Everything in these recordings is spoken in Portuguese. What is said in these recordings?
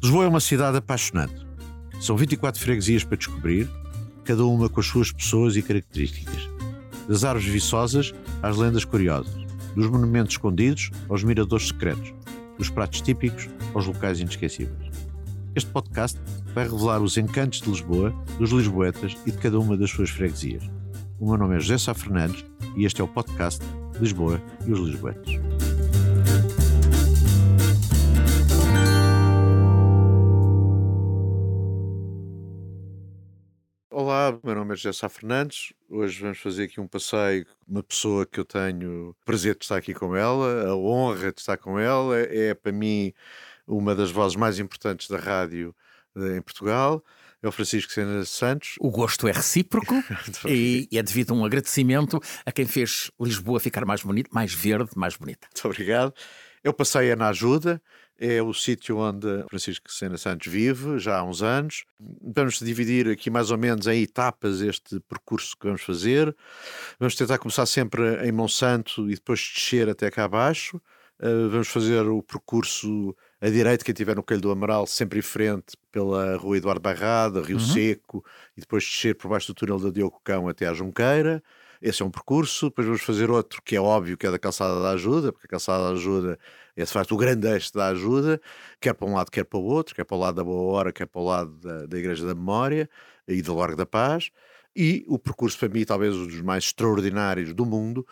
Lisboa é uma cidade apaixonante. São 24 freguesias para descobrir, cada uma com as suas pessoas e características. Das árvores viçosas às lendas curiosas, dos monumentos escondidos aos miradores secretos, dos pratos típicos aos locais inesquecíveis. Este podcast vai revelar os encantos de Lisboa, dos lisboetas e de cada uma das suas freguesias. O meu nome é José Sá Fernandes e este é o podcast Lisboa e os Lisboetas. Meu nome é José Sá Fernandes. Hoje vamos fazer aqui um passeio. Uma pessoa que eu tenho o prazer de estar aqui com ela, a honra de estar com ela. É para mim uma das vozes mais importantes da rádio eh, em Portugal é o Francisco Sena Santos. O gosto é recíproco e, é devido a um agradecimento a quem fez Lisboa ficar mais bonita, mais verde, mais bonita. Muito obrigado. Eu passei a na ajuda, é o sítio onde Francisco Sena Santos vive já há uns anos. Vamos dividir aqui mais ou menos em etapas este percurso que vamos fazer. Vamos tentar começar sempre em Monsanto e depois descer até cá abaixo. Uh, vamos fazer o percurso a direita, quem estiver no Coelho do Amaral, sempre em frente pela Rua Eduardo Barrada, Rio uhum. Seco, e depois descer por baixo do túnel da Diogo Cão até à Junqueira. Esse é um percurso. Depois vamos fazer outro que é óbvio que é da Calçada da Ajuda, porque a Calçada da Ajuda é de facto o grande eixo da ajuda, quer para um lado, quer para o outro, quer para o lado da Boa Hora, quer para o lado da, da Igreja da Memória e do Largo da Paz e o percurso para mim talvez um dos mais extraordinários do mundo,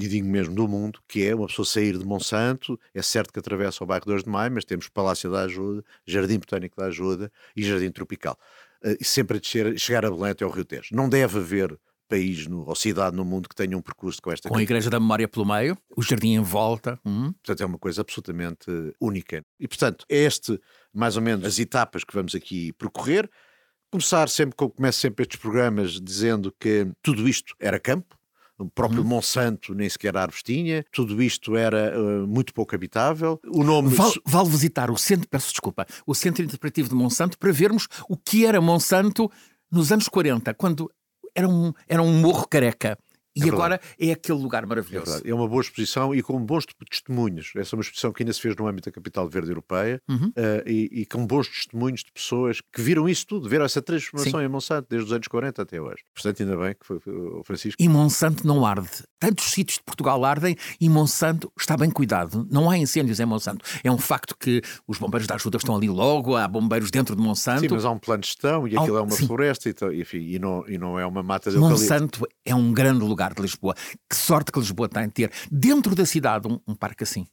e digo mesmo do mundo, que é uma pessoa sair de Monsanto, é certo que atravessa o bairro 2 de Maio, mas temos Palácio da Ajuda, Jardim Botânico da Ajuda e Jardim Tropical. Uh, e sempre a descer, chegar a Belém até ao Rio Tejo. Não deve haver país no, ou cidade no mundo que tenha um percurso com esta Com a Igreja da Memória pelo meio, o jardim em volta. Hum. Portanto, é uma coisa absolutamente única. E, portanto, é este, mais ou menos, as etapas que vamos aqui percorrer. Começar sempre, como começo sempre estes programas, dizendo que tudo isto era campo, o próprio uhum. Monsanto nem sequer árvores tinha, tudo isto era uh, muito pouco habitável. O nome. Vale, vale, visitar o centro, peço desculpa, o Centro Interpretativo de Monsanto para vermos o que era Monsanto nos anos 40, quando era um, era um morro careca. E é agora é aquele lugar maravilhoso. É, é, uma boa exposição e com bons testemunhos. Essa é uma exposição que ainda se fez no âmbito da Capital Verde Europeia uhum. uh, e, e, com bons testemunhos de pessoas que viram isso tudo, viram essa transformação Sim. em Monsanto desde os anos 40 até hoje. Portanto, ainda bem que foi, o Francisco. E Monsanto não arde. Tantos sítios de Portugal ardem e Monsanto está bem cuidado. Não há incêndios em Monsanto. É um facto que os bombeiros da ajuda estão ali logo, há bombeiros dentro de Monsanto. Sim, mas há um plano de gestão e aquilo é uma sim. floresta e, enfim, e, não, e não é uma mata de eucalipto. Monsanto é um grande lugar de Lisboa. Que sorte que Lisboa tem de ter dentro da cidade um, um parque assim.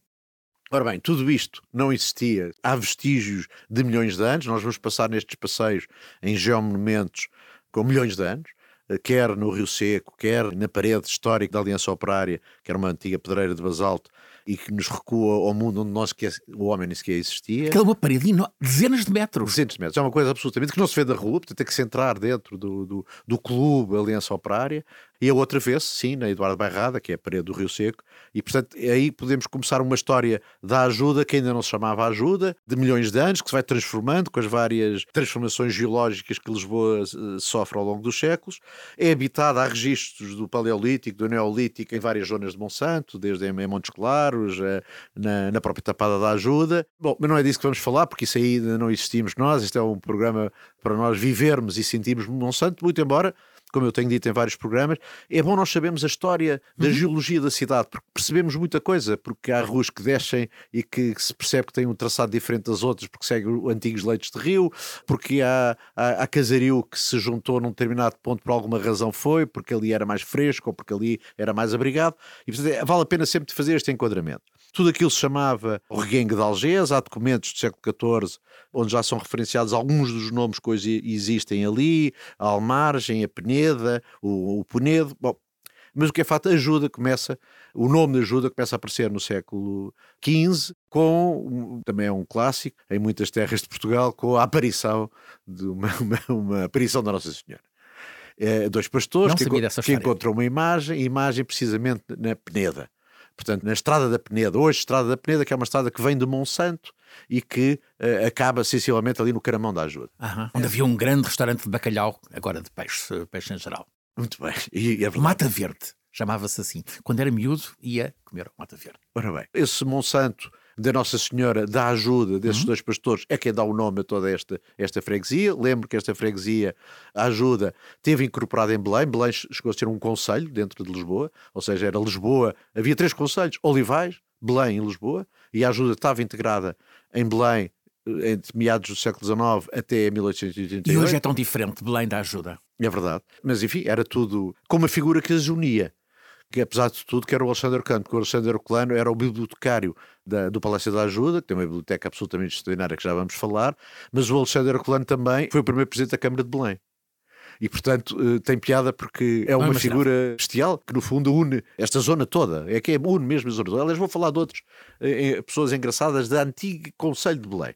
Ora bem, tudo isto não existia. Há vestígios de milhões de anos. Nós vamos passar nestes passeios em geomonumentos com milhões de anos, eh, quer no Rio Seco, quer na parede histórica da Aliança Operária, que era uma antiga pedreira de basalto, e que nos recua ao mundo onde nós, que o homem nem sequer existia. Aquela é uma parede de dezenas de metros. Dezenas de metros. É uma coisa absolutamente que não se vê da rua, portanto tem que se entrar dentro do, do, do clube Aliança Operária. E a outra vez, sim, na Eduardo Bairrada, que é a parede do Rio Seco, e portanto aí podemos começar uma história da ajuda, que ainda não se chamava ajuda, de milhões de anos, que se vai transformando com as várias transformações geológicas que Lisboa uh, sofre ao longo dos séculos. É habitada, há registros do Paleolítico, do Neolítico em várias zonas de Monsanto, desde em Montes Claros, uh, na, na própria Tapada da Ajuda. Bom, mas não é disso que vamos falar, porque isso aí ainda não existimos nós, este é um programa para nós vivermos e sentirmos Monsanto, muito embora como eu tenho dito em vários programas, é bom nós sabermos a história da uhum. geologia da cidade, porque percebemos muita coisa, porque há ruas que descem e que se percebe que têm um traçado diferente das outras, porque seguem antigos leitos de rio, porque há, há, há casario que se juntou num determinado ponto por alguma razão foi, porque ali era mais fresco ou porque ali era mais abrigado, e portanto, é, vale a pena sempre fazer este enquadramento. Tudo aquilo se chamava o reguengue de Algés, há documentos do século XIV onde já são referenciados alguns dos nomes que hoje existem ali, a Almargem, a Peneda, o, o Penedo, bom, mas o que é fato, a ajuda começa, o nome da ajuda começa a aparecer no século XV, com, também é um clássico, em muitas terras de Portugal, com a aparição de uma, uma, uma aparição da Nossa Senhora. É, dois pastores que, que encontram uma imagem, imagem precisamente na Peneda portanto, na Estrada da Peneda, hoje Estrada da Peneda, que é uma estrada que vem de Monsanto e que uh, acaba sensivelmente ali no Caramão da Ajuda. Onde havia um grande restaurante de bacalhau, agora de peixe, peixe em geral. Muito bem. E, é Mata Verde, chamava-se assim. Quando era miúdo, ia comer Mata Verde. Ora bem, esse Monsanto da Nossa Senhora da Ajuda, desses uhum. dois pastores, é quem dá o nome a toda esta, esta freguesia. Lembro que esta freguesia, a Ajuda, teve incorporada em Belém. Belém chegou a ser um conselho dentro de Lisboa, ou seja, era Lisboa, havia três conselhos, Olivais, Belém e Lisboa, e a Ajuda estava integrada em Belém eh, entre meados do século XIX até 1888. E hoje é tão diferente Belém da Ajuda. É verdade. Mas enfim, era tudo com uma figura que as unia que apesar de tudo que era o Alexandre Canto, porque o Alexandre Colano era o bibliotecário da, do Palácio da Ajuda, que tem uma biblioteca absolutamente extraordinária que já vamos falar, mas o Alexandre Colano também foi o primeiro presidente da Câmara de Belém. E, portanto, eh, tem piada porque é uma figura bestial que, no fundo, une esta zona toda. É que é, une mesmo a zona toda. Aliás, vou falar de outras eh, pessoas engraçadas da antiga Conselho de Belém.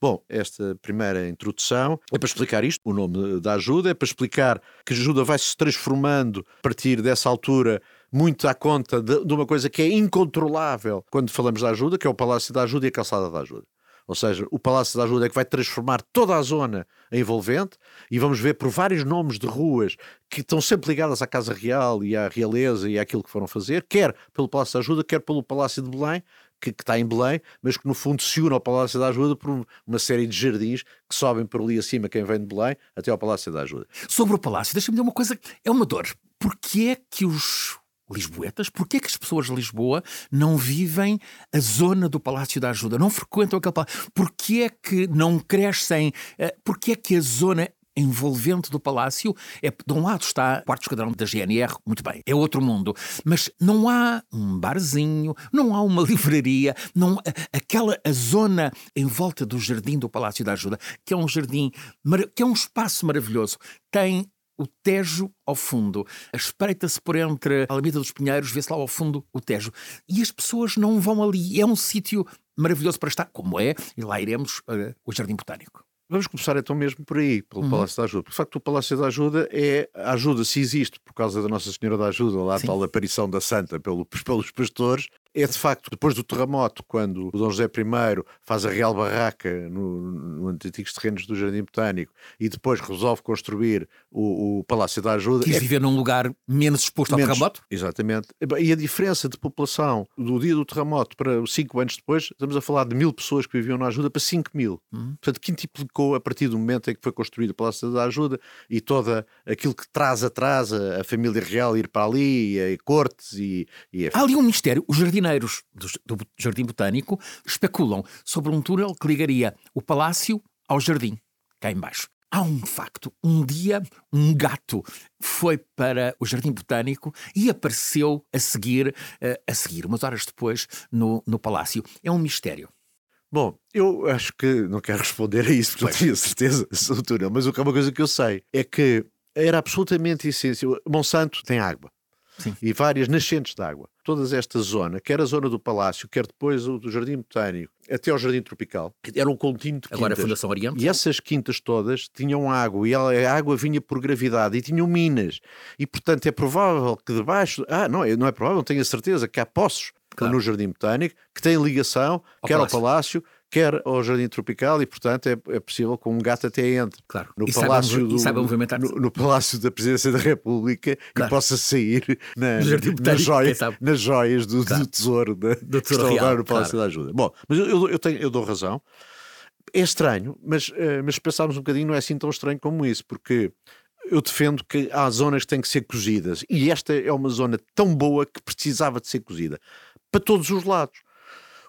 Bom, esta primeira introdução é para explicar isto, o nome da ajuda, é para explicar que a ajuda vai se transformando a partir dessa altura muito à conta de, de, uma coisa que é incontrolável quando falamos da ajuda, que é o Palácio da Ajuda e a Calçada da Ajuda. Ou seja, o Palácio da Ajuda é que vai transformar toda a zona envolvente e vamos ver por vários nomes de ruas que estão sempre ligadas à Casa Real e à realeza e àquilo que foram fazer, quer pelo Palácio da Ajuda, quer pelo Palácio de Belém, que, que, está em Belém, mas que no fundo se une ao Palácio da Ajuda por uma série de jardins que sobem por ali acima, quem vem de Belém, até ao Palácio da Ajuda. Sobre o Palácio, deixa-me dizer uma coisa, é uma dor. Porquê é que os lisboetas, porquê é que as pessoas de Lisboa não vivem a zona do Palácio da Ajuda, não frequentam aquele palácio? Porquê é que não crescem? Eh, porquê é que a zona envolvente do palácio é de um lado está o quarto esquadrão da GNR, muito bem, é outro mundo, mas não há um barzinho, não há uma livraria, não aquela a zona em volta do jardim do Palácio da Ajuda, que é um jardim, que é um espaço maravilhoso, tem o Tejo ao fundo. Espreita-se por entre a Alameda dos Pinheiros, vê-se lá ao fundo o Tejo. E as pessoas não vão ali. É um sítio maravilhoso para estar, como é, e lá iremos uh, o Jardim Botânico. Vamos começar então mesmo por aí, pelo uhum. Palácio da Ajuda. Porque, de facto, o Palácio da Ajuda é a ajuda, se existe, por causa da Nossa Senhora da Ajuda, lá a tal aparição da Santa pelo, pelos pastores, é de facto, depois do terremoto, quando o Dom José I faz a Real Barraca no, no antigos terrenos do Jardim Botânico e depois resolve construir o, o Palácio da Ajuda. Quis é... viver num lugar menos exposto menos, ao terremoto? Exatamente. E a diferença de população do dia do terremoto para cinco anos depois, estamos a falar de mil pessoas que viviam na ajuda para cinco mil. Uhum. Portanto, quintuplicou a partir do momento em que foi construído o Palácio da Ajuda e toda aquilo que traz atrás a, a família real ir para ali, e a cortes e, e a... Há ali um mistério. O jardim jardineiros do, do Jardim Botânico especulam sobre um túnel que ligaria o palácio ao jardim, cá embaixo. Há um facto. Um dia, um gato foi para o Jardim Botânico e apareceu a seguir, uh, a seguir umas horas depois, no, no palácio. É um mistério. Bom, eu acho que não quero responder a isso, porque não tenho certeza sobre o túnel, mas uma coisa que eu sei é que era absolutamente essencial. Monsanto tem água. Sim. e várias nascentes de água. Toda esta zona, quer a zona do Palácio, quer depois o do Jardim Botânico, até ao Jardim Tropical, era um contínuo de quintas. Agora a Fundação Oriente. E essas quintas todas tinham água, e a água vinha por gravidade, e tinham minas. E, portanto, é provável que debaixo... Ah, não, não é provável, tenho a certeza que há poços claro. no Jardim Botânico que têm ligação, ao quer palácio. ao Palácio, quer ao Jardim Tropical e, portanto, é, é possível que um gato até entre claro. no, e palácio saiba, do, no, no, Palácio da Presidência da República claro. e possa sair na, nas, joias, nas joias do, claro. do tesouro, da, do tesouro real, no Palácio da Ajuda. Bom, mas eu, eu, tenho, eu dou razão. É estranho, mas, eh, mas pensarmos um bocadinho não é assim tão estranho como isso, porque eu defendo que há zonas que têm que ser cozidas e esta é uma zona tão boa que precisava de ser cozida para todos os lados.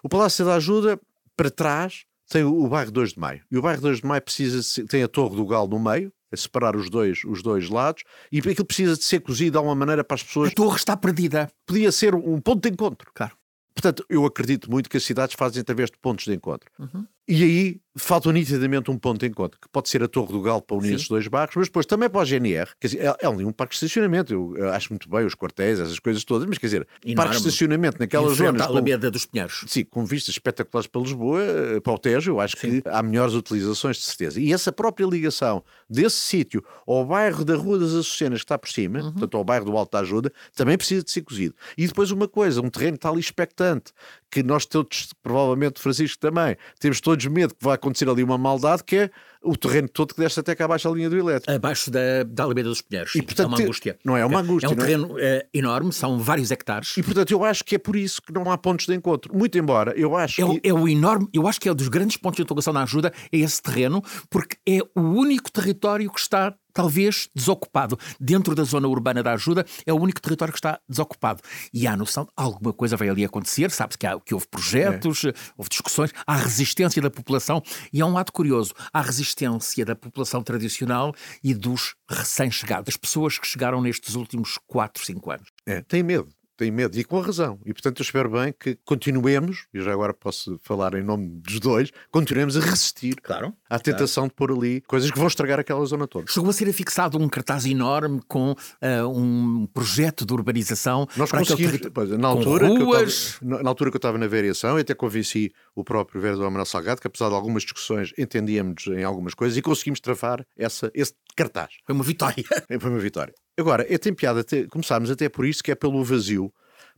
O Palácio da Ajuda para trás tem o, bairro 2 de Maio. E o bairro 2 de Maio precisa tem a Torre do Galo no meio, a separar os dois, os dois lados, e aquilo precisa de ser cozido de alguma maneira para as pessoas. A torre está perdida. Podia ser um ponto de encontro. Claro. Portanto, eu acredito muito que as cidades fazem através de pontos de encontro. Uhum. E aí falta nitidamente um ponto de encontro, que pode ser a Torre do Galo para unir Sim. esses dois barcos, mas depois também para o GNR, quer dizer, é, é um parque de estacionamento, eu, eu, acho muito bem os quartéis, essas coisas todas, mas quer dizer, Enorme. parque de estacionamento naquelas zonas... a Alameda dos Pinheiros. Sim, com vistas espetaculares para Lisboa, eh, para o Tejo, eu acho Sim. que há melhores utilizações de certeza. E essa própria ligação desse sítio ao bairro da Rua das Açucenas que está por cima, uhum. portanto ao bairro do Alto da Ajuda, também precisa de ser cozido. E depois uma coisa, um terreno que está ali expectante, que nós todos, provavelmente Francisco também, temos todos medo que vai acontecer ali uma maldade, que é o terreno todo que desce até cá abaixo da linha do elétrico. Abaixo da, da Alameda dos Pinheiros. E, portanto, é uma angústia. Não é uma angústia. É um terreno é? enorme, são vários hectares. E, portanto, eu acho que é por isso que não há pontos de encontro. Muito embora, eu acho é que... É o enorme, eu acho que é um dos grandes pontos de interrogação na ajuda, é esse terreno, porque é o único território que está talvez desocupado. Dentro da zona urbana da ajuda, é o único território que está desocupado. E há noção de alguma coisa vai ali acontecer, sabe-se que, que houve projetos, é. houve discussões, há resistência da população, e há um lado curioso, há resistência da população tradicional e dos recém-chegados, das pessoas que chegaram nestes últimos 4, 5 anos. É, tem medo tem medo e com a razão. E portanto eu espero bem que continuemos, e já agora posso falar em nome dos dois, continuemos a resistir claro, à tentação claro. de pôr ali coisas que vão estragar aquela zona toda. Chegou a ser afixado um cartaz enorme com uh, um projeto de urbanização. Nós conseguimos, pois, na, altura ruas... que tava, na altura que eu estava na variação, eu até convenci o próprio vereador Amaral Salgado que apesar de algumas discussões entendíamos em algumas coisas e conseguimos travar essa, esse cartaz. Foi uma vitória. Foi uma vitória. Agora, é tem piada, até, começámos até por isso, que é pelo vazio.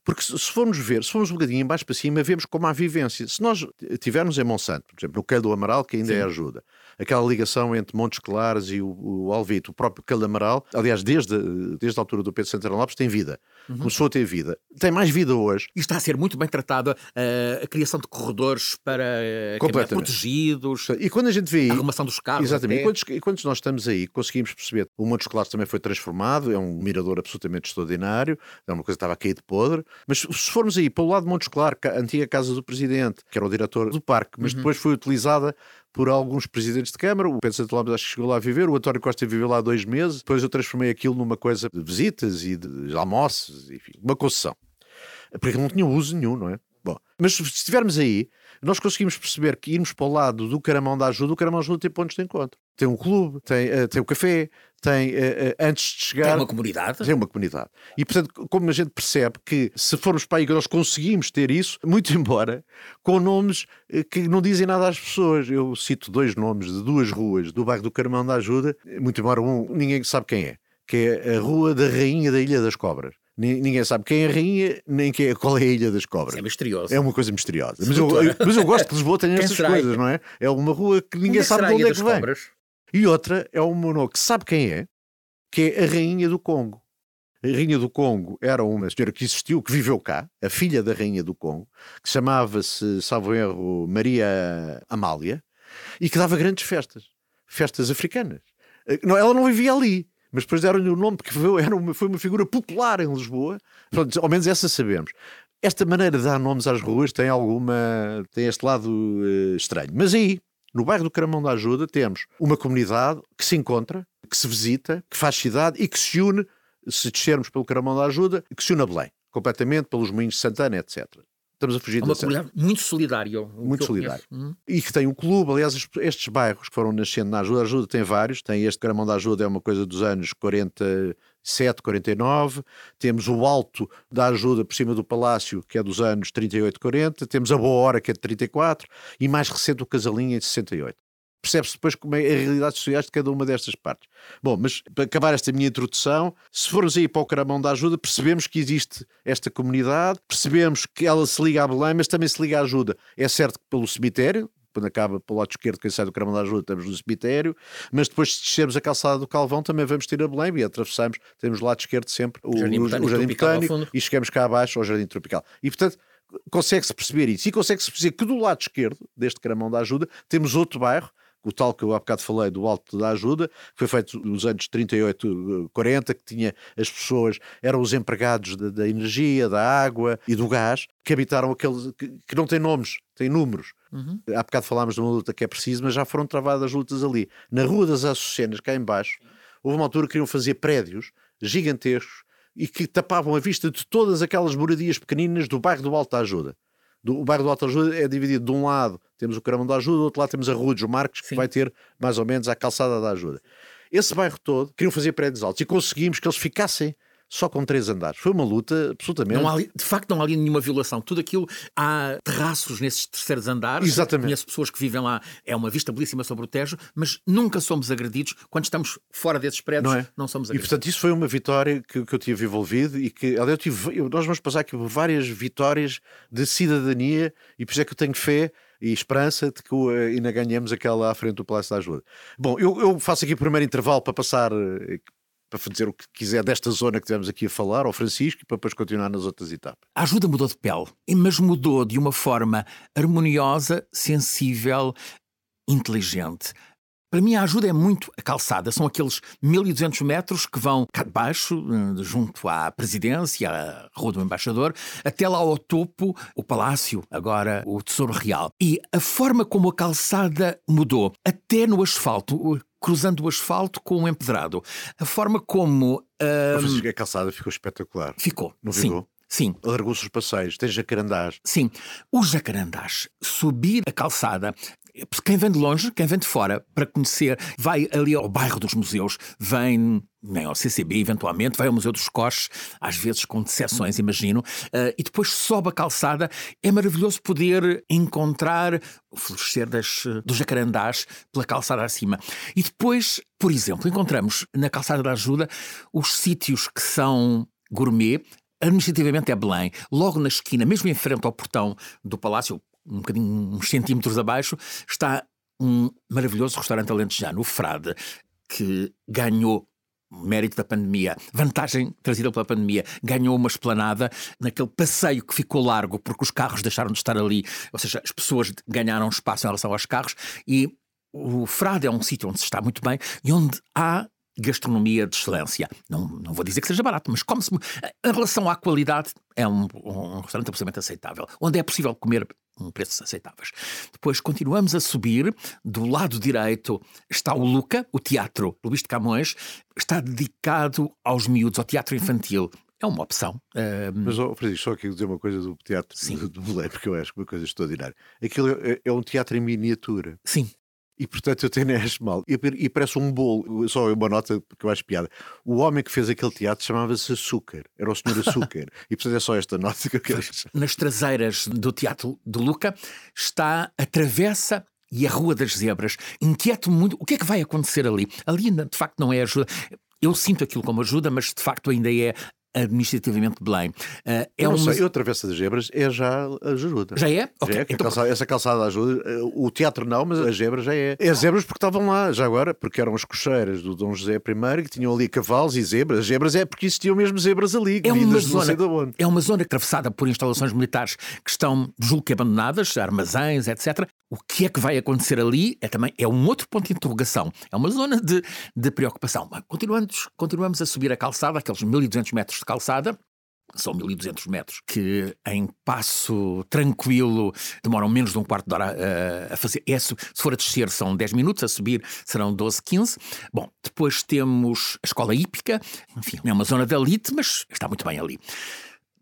Porque se formos ver, se formos um bocadinho embaixo para cima, vemos como há vivência. Se nós tivermos em Monsanto, por exemplo, no Queiro do Amaral, que ainda Sim. é ajuda, aquela ligação entre Montes Claros e o, o Alvito, o próprio Caldo Amaral, aliás, desde, desde a altura do Pedro Santana Lopes, tem vida. Uhum. Começou a ter vida. Tem mais vida hoje. E está a ser muito bem tratada uh, a criação de corredores para uh, protegidos. E quando a gente vê. A arrumação dos carros. Exatamente. E quando, e quando nós estamos aí, conseguimos perceber o Montes Claros também foi transformado, é um mirador absolutamente extraordinário, é uma coisa que estava a cair de podre, mas se formos aí para o lado de Montes Claros, a antiga casa do Presidente, que era o diretor do parque, mas uhum. depois foi utilizada por alguns presidentes de Câmara. O Pedro Santo Lopes acho que chegou lá a viver, o António Costa viveu lá dois meses. Depois eu transformei aquilo numa coisa de visitas e de almoços, enfim, uma concessão. Porque não tinha uso nenhum, não é? Bom, mas se estivermos aí, nós conseguimos perceber que irmos para o lado do Caramão da Ajuda, o Caramão da Ajuda tem pontos de encontro. Tem um clube, tem, uh, tem o um café, tem, uh, uh, antes de chegar... Tem uma comunidade. Tem uma comunidade. E, portanto, como a gente percebe que se formos para aí nós conseguimos ter isso, muito embora com nomes que não dizem nada às pessoas. Eu cito dois nomes de duas ruas do bairro do Caramão da Ajuda, muito embora um, ninguém sabe quem é, que é a Rua da Rainha da Ilha das Cobras. Ninguém sabe quem é a rainha, nem quem é, qual é a Ilha das Cobras. é misterioso. É uma coisa misteriosa. Mas eu, eu, mas eu gosto que Lisboa tenha essas coisas, não é? É uma rua que ninguém quem sabe de onde é que vem. Cobras? E outra é uma mono que sabe quem é, que é a Rainha do Congo. A Rainha do Congo era uma senhora que existiu, que viveu cá, a filha da Rainha do Congo, que chamava-se, salvo erro, Maria Amália, e que dava grandes festas. Festas africanas. Eh, ela não vivia ali, mas depois deram-lhe o nome porque foi, era uma, foi uma figura popular em Lisboa. Pronto, ao menos essa sabemos. Esta maneira de dar nomes às ruas tem alguma. tem este lado uh, estranho. Mas aí, no bairro do Caramão da Ajuda, temos uma comunidade que se encontra, que se visita, que faz cidade e que se une, se descermos pelo Caramão da Ajuda, que se une a Belém, completamente pelos moinhos de Santana, etc. Estamos a fugir é uma comunidade muito solidária. Muito solidário. Uhum. E que tem um clube, aliás, estes bairros que foram nascendo na ajuda, a ajuda tem vários, tem este Caramão da Ajuda, é uma coisa dos anos 47, 49, temos o Alto da Ajuda por cima do Palácio, que é dos anos 38, 40, temos a Boa Hora, que é de 34, e mais recente o Casalinho, em 68 percebe-se depois como é a realidade sociais de cada uma destas partes. Bom, mas para acabar esta minha introdução, se formos aí para o Caramão da Ajuda, percebemos que existe esta comunidade, percebemos que ela se liga à Belém, mas também se liga à ajuda. É certo que pelo cemitério, quando acaba pelo lado esquerdo, quem sai do Caramão da Ajuda, estamos no cemitério, mas depois, se descermos a calçada do Calvão, também vamos ter a Belém e atravessamos, temos do lado esquerdo sempre o Jardim Botânico, o jardim botânico e chegamos cá abaixo ao Jardim Tropical. E portanto, consegue-se perceber isso. E consegue-se perceber que do lado esquerdo deste Caramão da Ajuda temos outro bairro o tal que eu há bocado falei do Alto da Ajuda, que foi feito nos anos 38, 40, que tinha as pessoas, eram os empregados da, da energia, da água e do gás, que habitaram aqueles, que, que não têm nomes, têm números. Uhum. Há bocado falámos de uma luta que é precisa, mas já foram travadas lutas ali. Na Rua das Açucenas, cá embaixo, houve uma altura que queriam fazer prédios gigantescos e que tapavam a vista de todas aquelas moradias pequeninas do bairro do Alto da Ajuda. Do, o bairro do Alto Ajuda é dividido de um lado temos o Caramão da Ajuda, do outro lado temos a Rua dos Marcos, que Sim. vai ter mais ou menos a calçada da ajuda. Esse bairro todo queriam fazer prédios altos e conseguimos que eles ficassem só com três andares. Foi uma luta absolutamente. Não há, de facto, não há ali nenhuma violação. Tudo aquilo, há terraços nesses terceiros andares. Exatamente. Conheço pessoas que vivem lá, é uma vista belíssima sobre o Tejo, mas nunca somos agredidos. Quando estamos fora desses prédios, não, é? não somos agredidos. E portanto, isso foi uma vitória que, que eu tive envolvido e que eu tive, eu, nós vamos passar aqui por várias vitórias de cidadania e por isso é que eu tenho fé e esperança de que uh, ainda ganhemos aquela à frente do Palácio da Ajuda. Bom, eu, eu faço aqui o primeiro intervalo para passar uh, para fazer o que quiser desta zona que tivemos aqui a falar, ao Francisco, e para depois continuar nas outras etapas. A ajuda mudou de pele, mas mudou de uma forma harmoniosa, sensível, inteligente. Para mim, a ajuda é muito a calçada. São aqueles 1200 metros que vão cá de baixo, eh, junto à presidência, à Rua do Embaixador, até lá ao topo, o Palácio, agora o Tesouro Real. E a forma como a calçada mudou, até no asfalto, cruzando o asfalto com o empedrado. A forma como. Um... A calçada ficou espetacular. Ficou. Não ficou? Sim. Alargou-se os passeios, tem jacarandás. Sim. Os jacarandás, subir a calçada, quem vem de longe, quem vem de fora, para conhecer, vai ali ao bairro dos museus, vem nem ao CCB, eventualmente, vai ao Museu dos Coches, às vezes com decepções, imagino, uh, e depois sobe a calçada. É maravilhoso poder encontrar o florescer das, dos jacarandás pela calçada acima. E depois, por exemplo, encontramos na calçada da ajuda os sítios que são gourmet, administrativamente é Belém, logo na esquina, mesmo em frente ao portão do palácio, um bocadinho, uns centímetros abaixo, está um maravilhoso restaurante alentejano, o Frade, que ganhou mérito da pandemia, vantagem trazida pela pandemia, ganhou uma esplanada naquele passeio que ficou largo porque os carros deixaram de estar ali, ou seja, as pessoas ganharam espaço em relação aos carros e o Frade é um sítio onde se está muito bem e onde há gastronomia de excelência. Não, não vou dizer que seja barato, mas come-se. Em relação à qualidade, é um, um restaurante absolutamente aceitável, onde é possível comer um preços aceitáveis. Depois continuamos a subir, do lado direito está o Luca, o teatro Luís de Camões, está dedicado aos miúdos, ao teatro infantil. É uma opção. Um... Mas, oh, Francisco, só aqui dizer uma coisa do teatro Sim. do Belém, porque eu acho que uma coisa extraordinária. Aquilo é, é um teatro em miniatura. Sim. E portanto eu tenho mal. E, e parece um bolo, só uma nota que eu acho piada. O homem que fez aquele teatro chamava-se Açúcar, era o senhor Açúcar. e portanto é só esta nota que eu quero. Nas traseiras do teatro de Luca está a travessa e a Rua das Zebras. Inquieto muito. O que é que vai acontecer ali? Ali, de facto, não é ajuda. Eu sinto aquilo como ajuda, mas de facto ainda é administrativamente Belém. Uh, é uma... sei, eu Travessa das Gebras é já a Ajuda. Já é? Okay. Já é então... calçada, essa calçada ajuda. O teatro não, mas a Gebras já é. É as Zebras porque estavam lá, já agora, porque eram as cocheiras do Dom José I que tinham ali cavalos e zebras. As zebras é porque existiam mesmo zebras ali, é uma zona, É uma zona atravessada por instalações militares que estão, julgo que abandonadas, armazéns, etc. O que é que vai acontecer ali é também é um outro ponto de interrogação. É uma zona de, de preocupação. Continuamos, continuamos a subir a calçada, aqueles 1200 metros de calçada, são 1200 metros, que em passo tranquilo demoram menos de um quarto de hora a, eh, a fazer. É, se for a descer são 10 minutos, a subir serão 12, 15. Bom, depois temos a escola hípica, enfim, é uma zona de elite, mas está muito bem ali.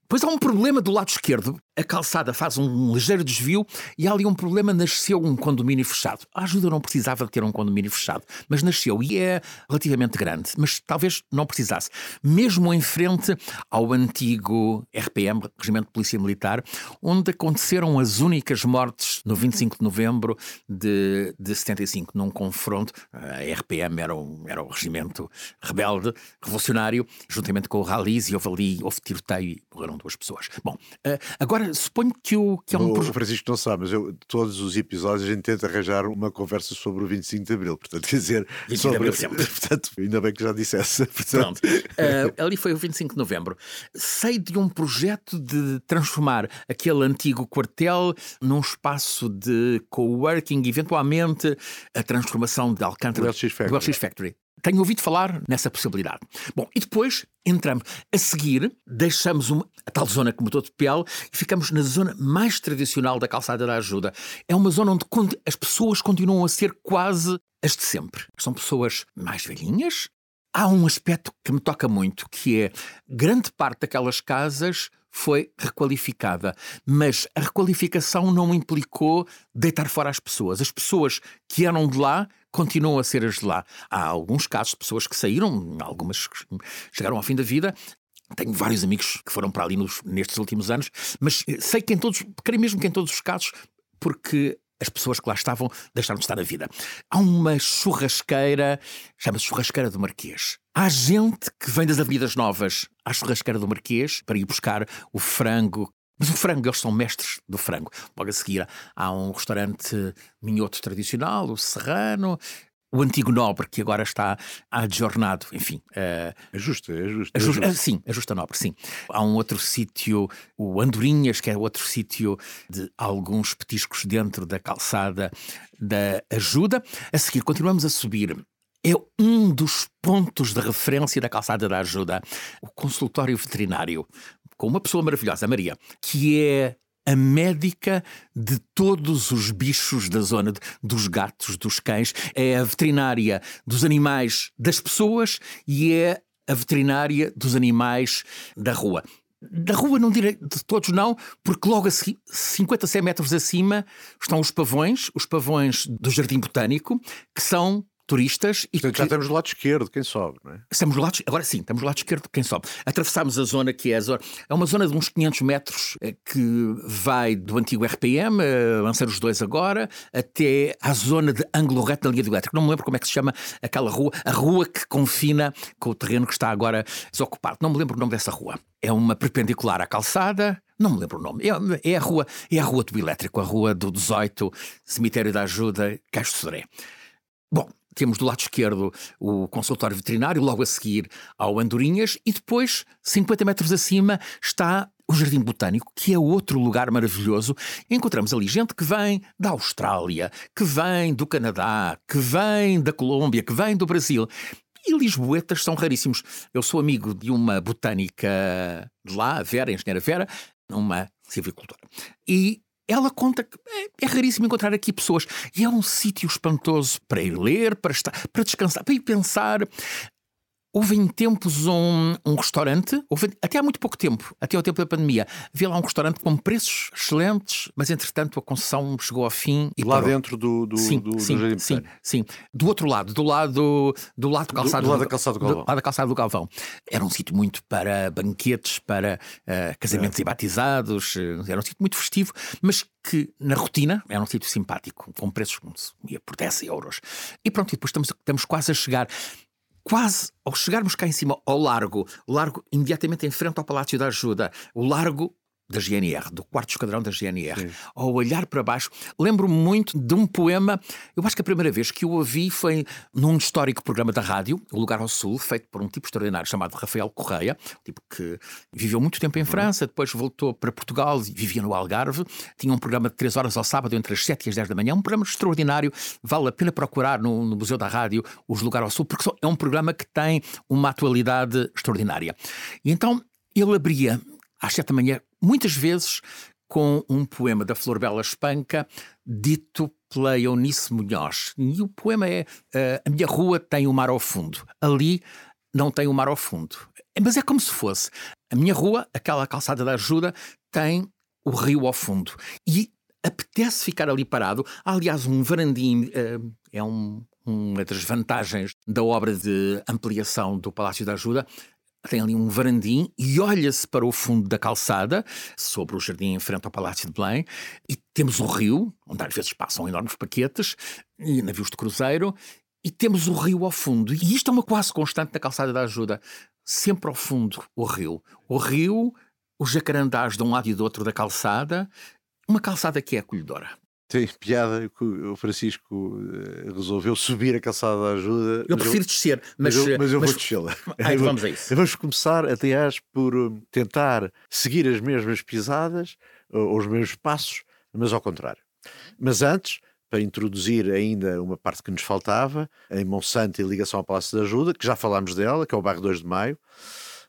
Pois há um problema do lado esquerdo. A calçada faz um ligeiro desvio e há ali um problema. Nasceu um condomínio fechado. A ajuda não precisava de ter um condomínio fechado, mas nasceu e é relativamente grande. Mas talvez não precisasse. Mesmo em frente ao antigo RPM, Regimento de Polícia Militar, onde aconteceram as únicas mortes no 25 de novembro de, de 75, num confronto. A RPM era, um, era o regimento rebelde, revolucionário, juntamente com o Ralis, e houve ali, houve tiroteio e morreram duas pessoas. Bom, uh, agora suponho que, o, que é um. O Francisco não sabe, mas eu, todos os episódios a gente tenta arranjar uma conversa sobre o 25 de Abril. Portanto, quer dizer, sobre... de Abril sempre. portanto, ainda bem que já dissesse. Portanto... Pronto. Uh, ali foi o 25 de Novembro. Sei de um projeto de transformar aquele antigo quartel num espaço de coworking, eventualmente a transformação de Alcântara do LX Factory. Do LX Factory. Tenho ouvido falar nessa possibilidade. Bom, e depois entramos. A seguir, deixamos uma, a tal zona que mudou de pele e ficamos na zona mais tradicional da calçada da ajuda. É uma zona onde as pessoas continuam a ser quase as de sempre. São pessoas mais velhinhas. Há um aspecto que me toca muito, que é grande parte daquelas casas foi requalificada, mas a requalificação não implicou deitar fora as pessoas. As pessoas que eram de lá continuam a ser as de lá. Há alguns casos de pessoas que saíram, algumas chegaram ao fim da vida, tenho vários amigos que foram para ali nos, nestes últimos anos, mas sei que em todos, creio mesmo que em todos os casos, porque as pessoas que lá estavam deixaram de estar na vida. Há uma churrasqueira, chama-se Churrasqueira do Marquês. Há gente que vem das Avenidas Novas à Churrasqueira do Marquês para ir buscar o frango. Mas o frango, eles são mestres do frango. Logo a seguir há um restaurante minhoto tradicional, o Serrano, o antigo nobre que agora está adjornado, enfim. Uh, é justo, é justo. É justo. É sim, é justo nobre, sim. Há um outro sítio, o Andorinhas, que é outro sítio de alguns petiscos dentro da calçada da ajuda. A seguir, continuamos a subir. É um dos pontos de referência da calçada da ajuda, o consultório veterinário, com uma pessoa maravilhosa, a Maria, que é a médica de todos os bichos da zona, de, dos gatos, dos cães, é a veterinária dos animais das pessoas e é a veterinária dos animais da rua. Da rua não direi de todos não, porque logo a 50, 100 metros acima estão os pavões, os pavões do Jardim Botânico, que são turistas. E Portanto, que... já estamos do lado esquerdo, quem sobe, não é? Estamos do lado, agora sim, estamos do lado esquerdo, quem sobe. Atravessámos a zona que é a zona, é uma zona de uns 500 metros eh, que vai do antigo RPM, eh, lançar os dois agora, até à zona de ângulo reto da linha do elétrico. Não me lembro como é que se chama aquela rua, a rua que confina com o terreno que está agora desocupado. Não me lembro o nome dessa rua. É uma perpendicular à calçada, não me lembro o nome. É, é, a rua, é a rua do elétrico, a rua do 18, Cemitério da Ajuda, Caixo de Sodré. Bom, temos do lado esquerdo o consultório veterinário, logo a seguir ao Andorinhas, e depois, 50 metros acima, está o Jardim Botânico, que é outro lugar maravilhoso. Encontramos ali gente que vem da Austrália, que vem do Canadá, que vem da Colômbia, que vem do Brasil. E lisboetas são raríssimos. Eu sou amigo de uma botânica de lá, a Vera, engenheira Vera, uma civicultora. E ela conta que é, é, raríssimo encontrar aqui pessoas e é um sítio espantoso para ir ler, para estar, para descansar, para ir pensar. Houve em tempos um, um restaurante, houve, até há muito pouco tempo, até ao tempo da pandemia, havia lá um restaurante com preços excelentes, mas entretanto a concessão chegou ao fim e Lá parou. dentro do, do, sim, do, sim, do sim, sim. Do outro lado, do lado do lado do calçado do, lado da calçada do Galvão. Do, lado da calçada do Galvão. Era um sítio muito para banquetes, para uh, casamentos é. e batizados, uh, era um sítio muito festivo, mas que na rotina era um sítio simpático, com preços como se ia por 10 euros. E pronto, e depois estamos, estamos quase a chegar quase ao chegarmos cá em cima ao largo, largo imediatamente em frente ao Palácio da Ajuda, o largo da GNR, do quarto esquadrão da GNR, Sim. ao olhar para baixo, lembro-me muito de um poema. Eu acho que a primeira vez que o ouvi foi num histórico programa da rádio, O Lugar ao Sul, feito por um tipo extraordinário chamado Rafael Correia, tipo que viveu muito tempo em uhum. França, depois voltou para Portugal e vivia no Algarve. Tinha um programa de 3 horas ao sábado, entre as 7 e as 10 da manhã, um programa extraordinário. Vale a pena procurar no, no Museu da Rádio Os Lugar ao Sul, porque é um programa que tem uma atualidade extraordinária. E então ele abria às sete da manhã, muitas vezes com um poema da Flor Bela Espanca, dito pela Eunice Munhoz. E o poema é uh, A minha rua tem o mar ao fundo. Ali não tem o mar ao fundo. Mas é como se fosse. A minha rua, aquela calçada da ajuda, tem o rio ao fundo. E apetece ficar ali parado. Há, aliás, um varandim, uh, é um, uma das vantagens da obra de ampliação do Palácio da Ajuda, tem ali um varandim e olha-se para o fundo da calçada, sobre o jardim em frente ao Palácio de Belém, e temos um rio, onde às vezes passam enormes paquetes, e navios de cruzeiro, e temos o rio ao fundo. E isto é uma quase constante na calçada da ajuda. Sempre ao fundo, o rio. O rio, os jacarandás de um lado e do outro da calçada, uma calçada que é acolhedora. Tem piada que o Francisco eh, resolveu subir a calçada da ajuda. Eu prefiro eu, descer, mas, mas eu, mas eu mas... vou descê-la. vamos a isso. Vamos começar, aliás, por eh, tentar seguir as mesmas pisadas, ou os mesmos passos, mas ao contrário. Mas antes, para introduzir ainda uma parte que nos faltava, em Monsanto e ligação ao Palácio da Ajuda, que já falámos dela, que é o bairro 2 de Maio.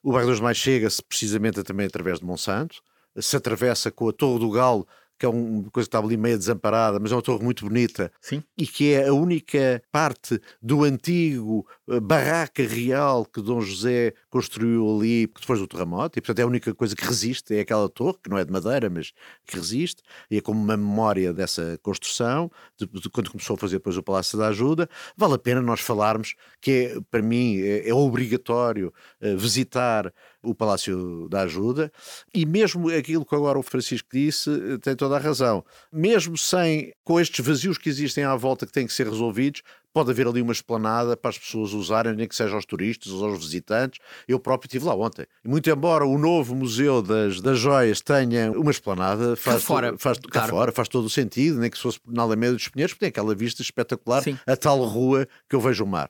O bairro 2 de Maio chega-se precisamente também através de Monsanto, se atravessa com a Torre do Galo que é uma coisa que estava ali meio desamparada, mas é uma torre muito bonita. Sim. E que é a única parte do antigo eh, barraca real que Dom José construiu ali depois do terremoto. E, portanto, é a única coisa que resiste, é aquela torre, que não é de madeira, mas que resiste. E é como uma memória dessa construção, de, de quando começou a fazer depois o Palácio da Ajuda. Vale a pena nós falarmos que, é, para mim, é, é obrigatório uh, visitar o Palácio da Ajuda, e mesmo aquilo que agora o Francisco disse eh, tem toda a razão. Mesmo sem, com estes vazios que existem à volta que têm que ser resolvidos, pode haver ali uma esplanada para as pessoas usarem, nem que seja aos turistas ou aos visitantes. Eu próprio estive lá ontem. E muito embora o novo Museu das, das Joias tenha uma esplanada, faz, cá fora, faz, cá fora, faz todo o sentido, nem que se fosse na Alameda dos Pinheiros, porque tem aquela vista espetacular, Sim. a tal rua que eu vejo o mar.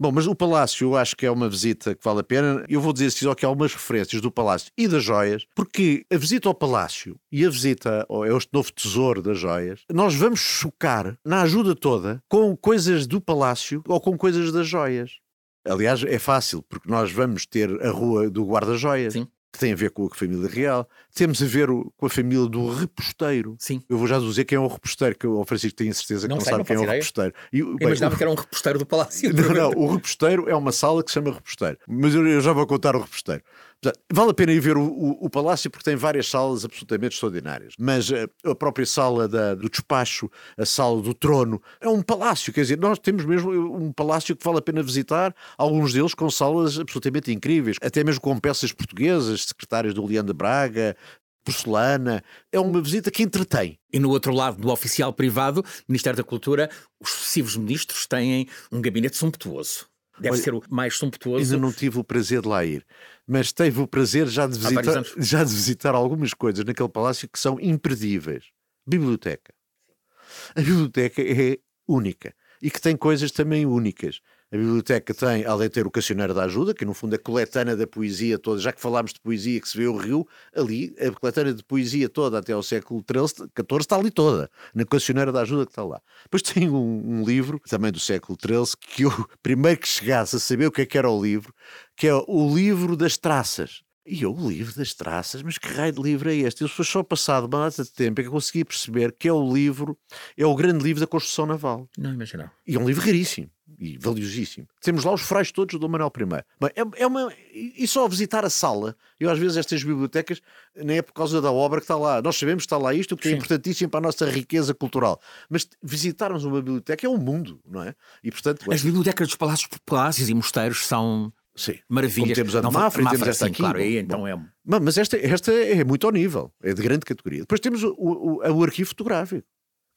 Bom, mas o Palácio eu acho que é uma visita que vale a pena. Eu vou dizer só que há algumas referências do Palácio e das joias, porque a visita ao Palácio e a visita a este novo tesouro das joias, nós vamos chocar na ajuda toda com coisas do Palácio ou com coisas das joias. Aliás, é fácil, porque nós vamos ter a rua do guarda-joias. Sim que tem a ver com a família real, temos a ver com a família do reposteiro. Sim. Eu vou já dizer quem é o reposteiro, que o Francisco tem certeza que não, não sei, sabe não quem é o ideia. reposteiro. E, eu bem, imaginava o... que era um reposteiro do Palácio. Não, não, o reposteiro é uma sala que se chama reposteiro. Mas eu, eu já vou contar o reposteiro. Vale a pena ir ver o, o, o, Palácio porque tem várias salas absolutamente extraordinárias. Mas a, eh, a própria sala da, do despacho, a sala do trono, é um palácio. Quer dizer, nós temos mesmo um palácio que vale a pena visitar, alguns deles com salas absolutamente incríveis, até mesmo com peças portuguesas, secretários do Leandro Braga, porcelana. É uma visita que entretém. E no outro lado do oficial privado, Ministério da Cultura, os sucessivos ministros têm um gabinete sumptuoso. Deve Olha, ser o mais sumptuoso. Ainda não tive o prazer de lá ir, mas teve o prazer já de, visitar, já de visitar algumas coisas naquele palácio que são imperdíveis. Biblioteca. A biblioteca é única e que tem coisas também únicas. A biblioteca tem, além de ter o Cacioneiro da Ajuda, que no fundo é coletânea da poesia toda, já que falámos de poesia que se vê o Rio, ali, a coletânea de poesia toda até ao século XIV está ali toda, na Cacioneira da Ajuda que está lá. Depois tem um, um, livro, também do século XIII, que eu, primeiro que chegasse a saber o que é que era o livro, que é o livro das traças. E eu, o livro das traças, mas que raio de livro é este? Isso foi só passado uma data de tempo é que eu consegui perceber que é o livro, é o grande livro da construção naval. Não imaginava. E é um livro raríssimo e valiosíssimo. Temos lá os frais todos do Manuel I. Bem, é, é uma, e só visitar a sala, eu às vezes estas bibliotecas, nem é por causa da obra que está lá. Nós sabemos que está lá isto, que é Sim. é importantíssimo para a nossa riqueza cultural. Mas visitarmos uma biblioteca é um mundo, não é? E, portanto, As bibliotecas dos palácios, palácios e mosteiros são Sim. Maravilha. Como temos a de Mafra, Mafra temos esta sim, aqui. Claro, aí, então é... Mas esta, esta é muito ao nível, é de grande categoria. Depois temos o, o, o arquivo fotográfico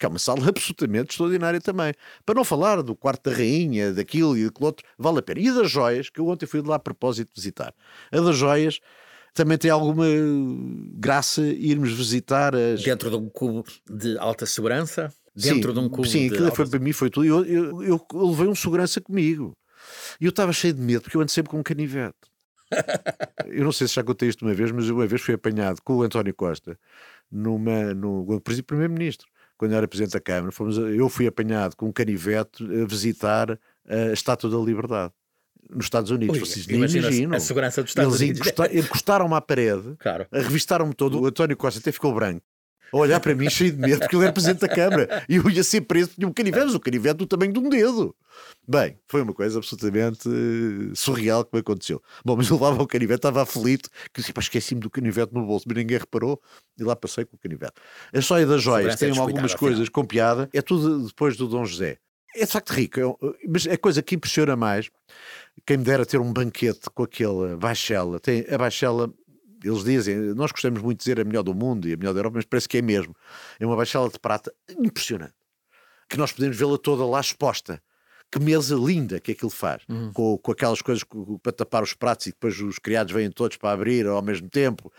que é uma sala absolutamente extraordinária também. Para não falar do quarto da rainha, daquilo e daquilo outro, vale a pena. E das joias, que eu ontem fui lá a propósito visitar. A das joias também tem alguma graça irmos visitar as... Dentro de um cubo de alta segurança? Dentro sim, de um cubo Sim, aquilo alta... foi para mim, foi tudo. Eu, eu, eu, eu levei um segurança comigo. E eu estava cheio de medo, porque eu ando sempre com um canivete. eu não sei se já contei isto uma vez, mas uma vez fui apanhado com o António Costa numa, no, primeiro-ministro quando era Presidente da Câmara, fomos, eu fui apanhado com um canivete a visitar a Estátua da Liberdade nos Estados Unidos. Ui, Vocês nem imaginam. A segurança dos Estados Eles Unidos. encostaram-me à parede, claro. revistaram-me todo. O António Costa até ficou branco a olhar para mim cheio de medo, porque ele era presidente da Câmara e eu ia ser preso por um canivete, mas o canivete do tamanho de um dedo. Bem, foi uma coisa absolutamente uh, surreal que me aconteceu. Bom, mas eu levava o canivete, estava aflito, que disse, esqueci-me do canivete no bolso, mas ninguém reparou e lá passei com o canivete. A história das joias tem algumas coisas com piada, é tudo depois do Dom José. É de facto rico, é, mas a coisa que impressiona mais, quem me dera ter um banquete com aquela baixela, tem a baixela eles dizem, nós gostamos muito de dizer a melhor do mundo e a melhor da Europa, mas parece que é mesmo. É uma baixela de prata impressionante. Que nós podemos vê-la toda lá exposta. Que mesa linda que aquilo faz, uhum. com, com aquelas coisas para tapar os pratos e depois os criados vêm todos para abrir ao mesmo tempo,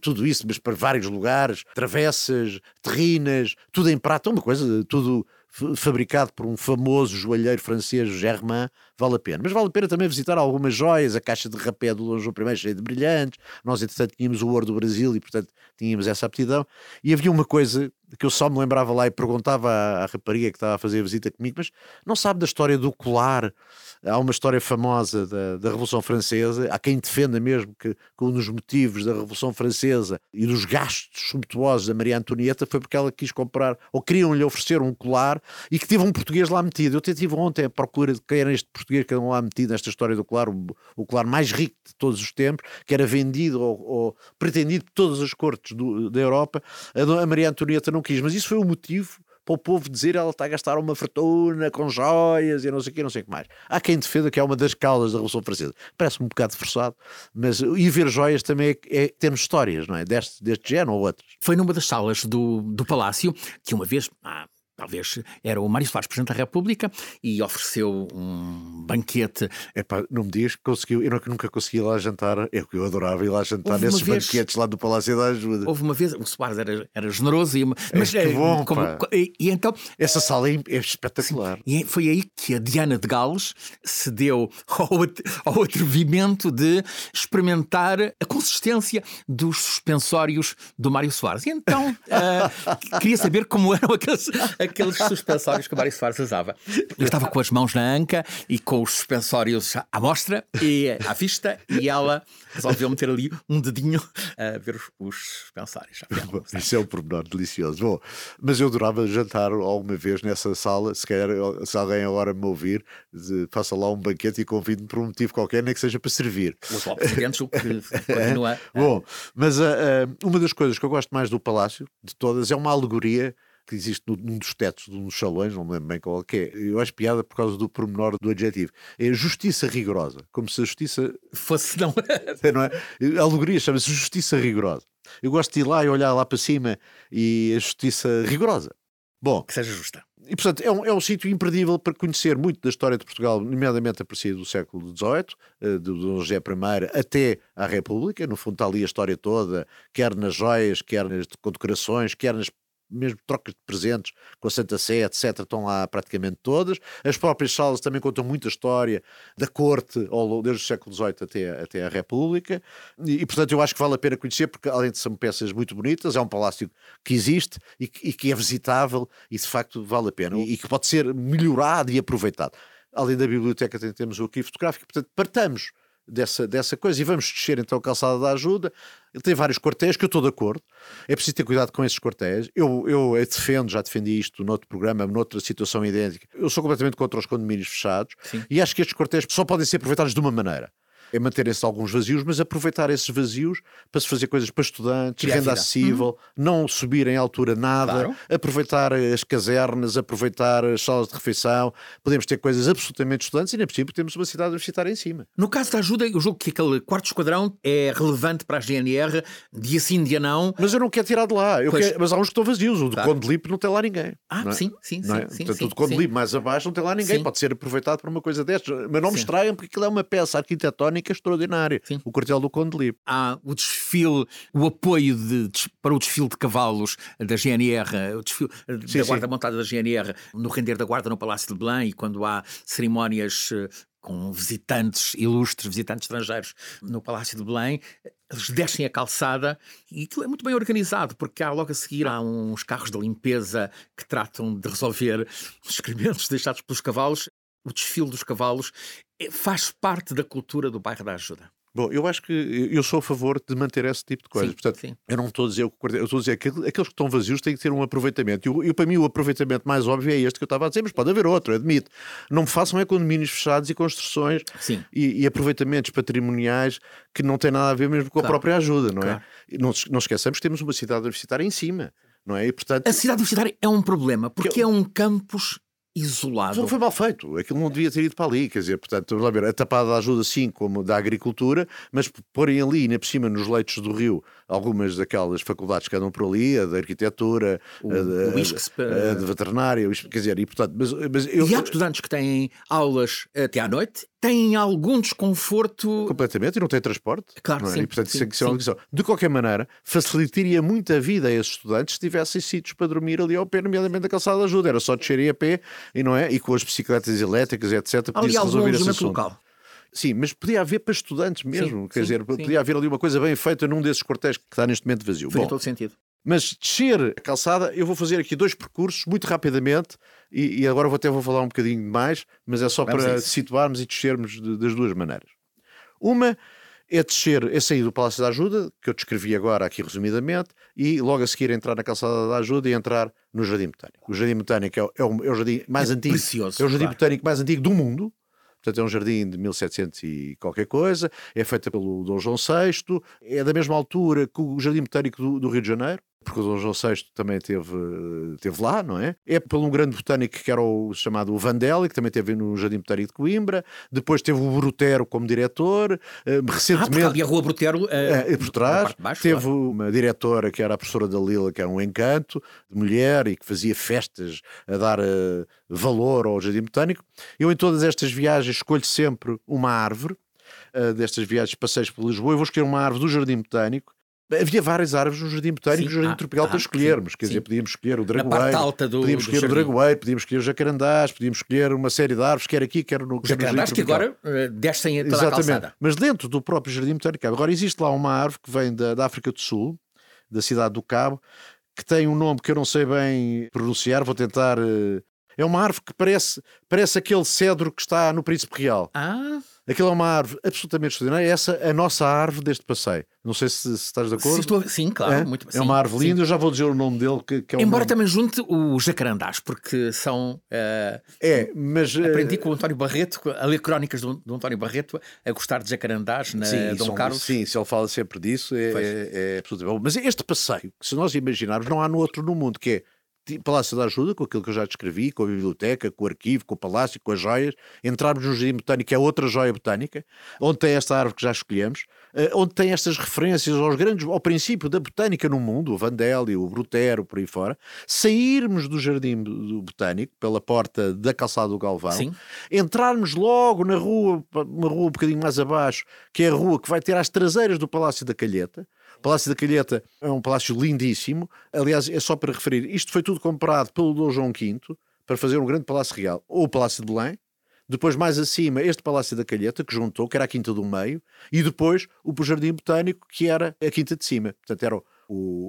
tudo isso, mas para vários lugares, travessas, terrinas, tudo em prata, uma coisa, tudo fabricado por um famoso joalheiro francês, Germain, vale a pena. Mas vale a pena também visitar algumas joias, a caixa de rapé do Dom João I cheia de brilhantes, nós entretanto tínhamos o ouro do Brasil e portanto tínhamos essa aptidão, e havia uma coisa que eu só me lembrava lá e perguntava à, à rapariga que estava a fazer a visita comigo, mas não sabe da história do colar Há uma história famosa da, da Revolução Francesa, há quem defenda mesmo que, que, um dos motivos da Revolução Francesa e dos gastos sumptuosos da Maria Antonieta foi porque ela quis comprar, ou queriam-lhe oferecer um colar e que teve um português lá metido. Eu até estive ontem a procura de quem era este português que andou lá metido nesta história do colar, o, o colar mais rico de todos os tempos, que era vendido ou, ou pretendido por todas as cortes do, da Europa. A, a Maria Antonieta não quis, mas isso foi o motivo para o povo dizer ela está a gastar uma fortuna com joias e não sei o que, não sei o que mais. Há quem defenda que é uma das causas da Revolução Francesa. Parece um bocado forçado, mas e ver joias também é, é termos histórias, não é? Deste, deste género ou outras. Foi numa das salas do, do Palácio que uma vez, talvez era o Mário Soares, Presidente da República, e ofereceu um banquete. Epá, não me digas que conseguiu, eu nunca consegui ir lá jantar, é que eu adorava ir lá jantar Houve uma nesses vez- banquetes lá do Palácio da Ajuda. Houve uma vez, o Soares era, era generoso, e, mas que eh, bom, como- e, e então Essa sala é é espetacular. E foi aí que a Diana de Gales se deu ao, ao atrevimento de experimentar a consistência dos suspensórios do Mário Soares. E então ah, queria saber como eram aqueles, aqueles suspensórios que o Mário Soares usava. Eu estava com as mãos na anca e com os suspensórios à mostra e à vista, e ela resolveu meter ali um dedinho a ver os, os suspensórios. Bom, Isso é um pormenor delicioso. Bom, mas eu adorava jantar alguma vez nessa sala. Se, calhar, se alguém agora me ouvir, faça lá um banquete e convide-me por um motivo qualquer, nem que seja para servir. Os o que continua. Bom, mas ah, ah, uma das coisas que eu gosto mais do Palácio, de todas, é uma alegoria que existe num dos tetos de um dos salões, não me lembro bem qual que é. Eu acho piada por causa do pormenor do adjetivo. É justiça rigorosa, como se a justiça fosse não. não é? A alegoria chama-se justiça rigorosa. Eu gosto de ir lá e olhar lá para cima e a justiça rigorosa. Bom, que seja justa. e portanto é um, é um sítio imperdível para conhecer muito da história de Portugal, nomeadamente a partir do século XVIII, eh, do Dom José I até à República. No fundo está ali a história toda, quer nas joias, quer nas condecorações, quer nas mesmo trocas de presentes com a Santa Sé, etc., estão lá praticamente todas. As próprias salas também contam muita história da corte, desde o século XVIII até, até a República. E, e, portanto, eu acho que vale a pena conhecer, porque além de são peças muito bonitas, é um palácio que existe e que, e que é visitável e, de facto, vale a pena. E, e que pode ser melhorado e aproveitado. Além da biblioteca, tem- temos o arquivo fotográfico, portanto, partamos dessa, dessa coisa e vamos descer então a calçada da ajuda. Ele tem vários quartéis que eu estou de acordo. É preciso ter cuidado com esses quartéis. Eu, eu defendo, já defendi isto noutro programa, noutra situação idêntica. Eu sou completamente contra os condomínios fechados Sim. e acho que estes quartéis só podem ser aproveitados de uma maneira. É manterem-se alguns vazios, mas aproveitar esses vazios para se fazer coisas para estudantes, Criar renda vida. acessível, não subir em altura nada, Claro. aproveitar as casernas, aproveitar as salas de refeição. Podemos ter coisas absolutamente estudantes e, nem possível, temos uma cidade universitária em cima. No caso da ajuda, eu julgo que aquele quarto esquadrão é relevante para a GNR, dia sim, dia não. Mas eu não quero tirar de lá. Quero- mas há uns que estão vazios. O do Claro. Conde Lipe não tem lá ninguém. Ah, é? sim, sim, Não é? sim, Portanto, sim, o de Conde sim. Lipe mais abaixo não tem lá ninguém. Sim. Pode ser aproveitado para uma coisa destas. Mas não me Sim. estragam porque aquilo é uma peça arquitetónica extraordinária. Sim. O quartel do Conde. Há o desfile, o apoio de- para o desfile de cavalos da GNR, o desfile eh, Sim, da sim. Guarda Montada da GNR, no render da Guarda no Palácio de Belém, e quando há cerimónias eh, com visitantes ilustres, visitantes estrangeiros no Palácio de Belém, eles descem a calçada e aquilo é muito bem organizado, porque há logo a seguir há uns carros de limpeza que tratam de resolver os excrementos deixados pelos cavalos. O desfile dos cavalos faz parte da cultura do bairro da Ajuda. Bom, eu acho que eu sou a favor de manter esse tipo de coisas. Sim, Portanto, sim. eu não estou a dizer o que eu estou a dizer que aqueles que estão vazios têm que ter um aproveitamento. E, e para mim o aproveitamento mais óbvio é este que eu estava a dizer, mas pode haver outro, admito. Não me façam é condomínios fechados e construções e, e aproveitamentos patrimoniais que não têm nada a ver mesmo com a Claro. própria ajuda, não Claro. é? Não, não esqueçamos que temos uma cidade universitária em cima, não é? E portanto. A cidade universitária é um problema, porque é um campus isolado. Não foi mal feito, aquilo não devia ter ido para ali, quer dizer, portanto, lá ver, a tapada ajuda sim como da agricultura, mas porem ali, ainda por cima, nos leitos do rio, algumas daquelas faculdades que andam por ali, a de arquitetura, O- a, de, o a- de veterinária, quer dizer, e portanto, mas, mas eu... E há estudantes que têm aulas até à noite, têm algum desconforto. Completamente, e não tem transporte. Claro, é? sim, E, portanto, isso sim, é que ser uma questão. De qualquer maneira, facilitaria muito a vida a esses estudantes se tivessem sítios para dormir ali ao pé, nomeadamente da calçada de ajuda. Era só descerem a pé e, não é? e com as bicicletas elétricas, etc. Podia-se resolver esse assunto. local. Sim, mas podia haver para estudantes mesmo. Sim, quer sim, dizer, sim. podia haver ali uma coisa bem feita num desses quartéis que está neste momento vazio. Bom, todo sentido. mas descer a calçada, eu vou fazer aqui dois percursos muito rapidamente e, e agora vou até vou falar um bocadinho mais, mas é só Vamos para situarmos e descermos de- das duas maneiras. Uma é descer, é sair do Palácio da Ajuda, que eu descrevi agora aqui resumidamente, e logo a seguir entrar na calçada da Ajuda e entrar no Jardim Botânico. O Jardim Botânico é, o- é o, é o jardim mais É antigo. precioso, é o jardim claro. botânico mais antigo do mundo. Portanto, é um jardim de 1700 e qualquer coisa, é feito pelo Dom João VI, é da mesma altura que o Jardim Botânico do, do Rio de Janeiro. Porque o Dom João VI também teve, teve lá, não é? É por um grande botânico que era o chamado Vandelli, que também teve no Jardim Botânico de Coimbra. Depois teve o Brutero como diretor. Eh, recentemente. Ah, e a Rua Brutero uh, é, por trás. Baixo, teve claro. uma diretora que era a professora da Lila, que era um encanto de mulher e que fazia festas a dar uh, valor ao Jardim Botânico. Eu, em todas estas viagens, escolho sempre uma árvore. Uh, destas viagens passeios por Lisboa, eu vou escolher uma árvore do Jardim Botânico Havia várias árvores no Jardim Botânico e no Jardim ah, Tropical ah, para escolhermos. Sim, quer dizer, podíamos escolher o dragoeiro, podíamos escolher do o dragoeiro, podíamos escolher o jacarandás, podíamos escolher uma série de árvores, quer aqui, quer no, quer jacarandás que agora uh, descem toda Exatamente. a calçada. Mas dentro do próprio Jardim Botânico, agora existe lá uma árvore que vem da, da África do Sul, da cidade do Cabo, que tem um nome que eu não sei bem pronunciar, vou tentar... Uh, é uma árvore que parece, parece aquele cedro que está no Príncipe Real. Ah... Aquilo é uma árvore absolutamente extraordinária. Essa é a nossa árvore deste passeio. Não sei se, se estás de acordo. Estou, sim, claro. É, muito, é uma árvore linda. Eu já vou dizer o nome dele. Que, que é Embora nome... também junte os jacarandás, porque são. Uh, é, mas. Aprendi uh, com o António Barreto, a ler crónicas do, do António Barreto, a gostar de jacarandás na sim, Dom são, Carlos. Sim, se ele fala sempre disso, é, é, é absolutamente bom. Mas este passeio, se nós imaginarmos, não há no outro no mundo, que é Palácio da Ajuda, com aquilo que eu já descrevi, com a biblioteca, com o arquivo, com o palácio, com as joias, entrarmos no Jardim Botânico, que é outra joia botânica, onde tem esta árvore que já escolhemos, eh, onde tem estas referências aos grandes, ao princípio da botânica no mundo, o Vandelli, o Brutero, por aí fora, sairmos do Jardim Botânico, pela porta da Calçada do Galvão, Sim. entrarmos logo na rua, uma rua um bocadinho mais abaixo, que é a rua que vai ter as traseiras do Palácio da Calheta, Palácio da Calheta é um palácio lindíssimo. Aliás, é só para referir, isto foi tudo comprado pelo Dom João V para fazer um grande palácio real, ou o Palácio de Belém, depois mais acima este Palácio da Calheta, que juntou, que era a Quinta do Meio, e depois o Jardim Botânico, que era a Quinta de Cima. Portanto, era o,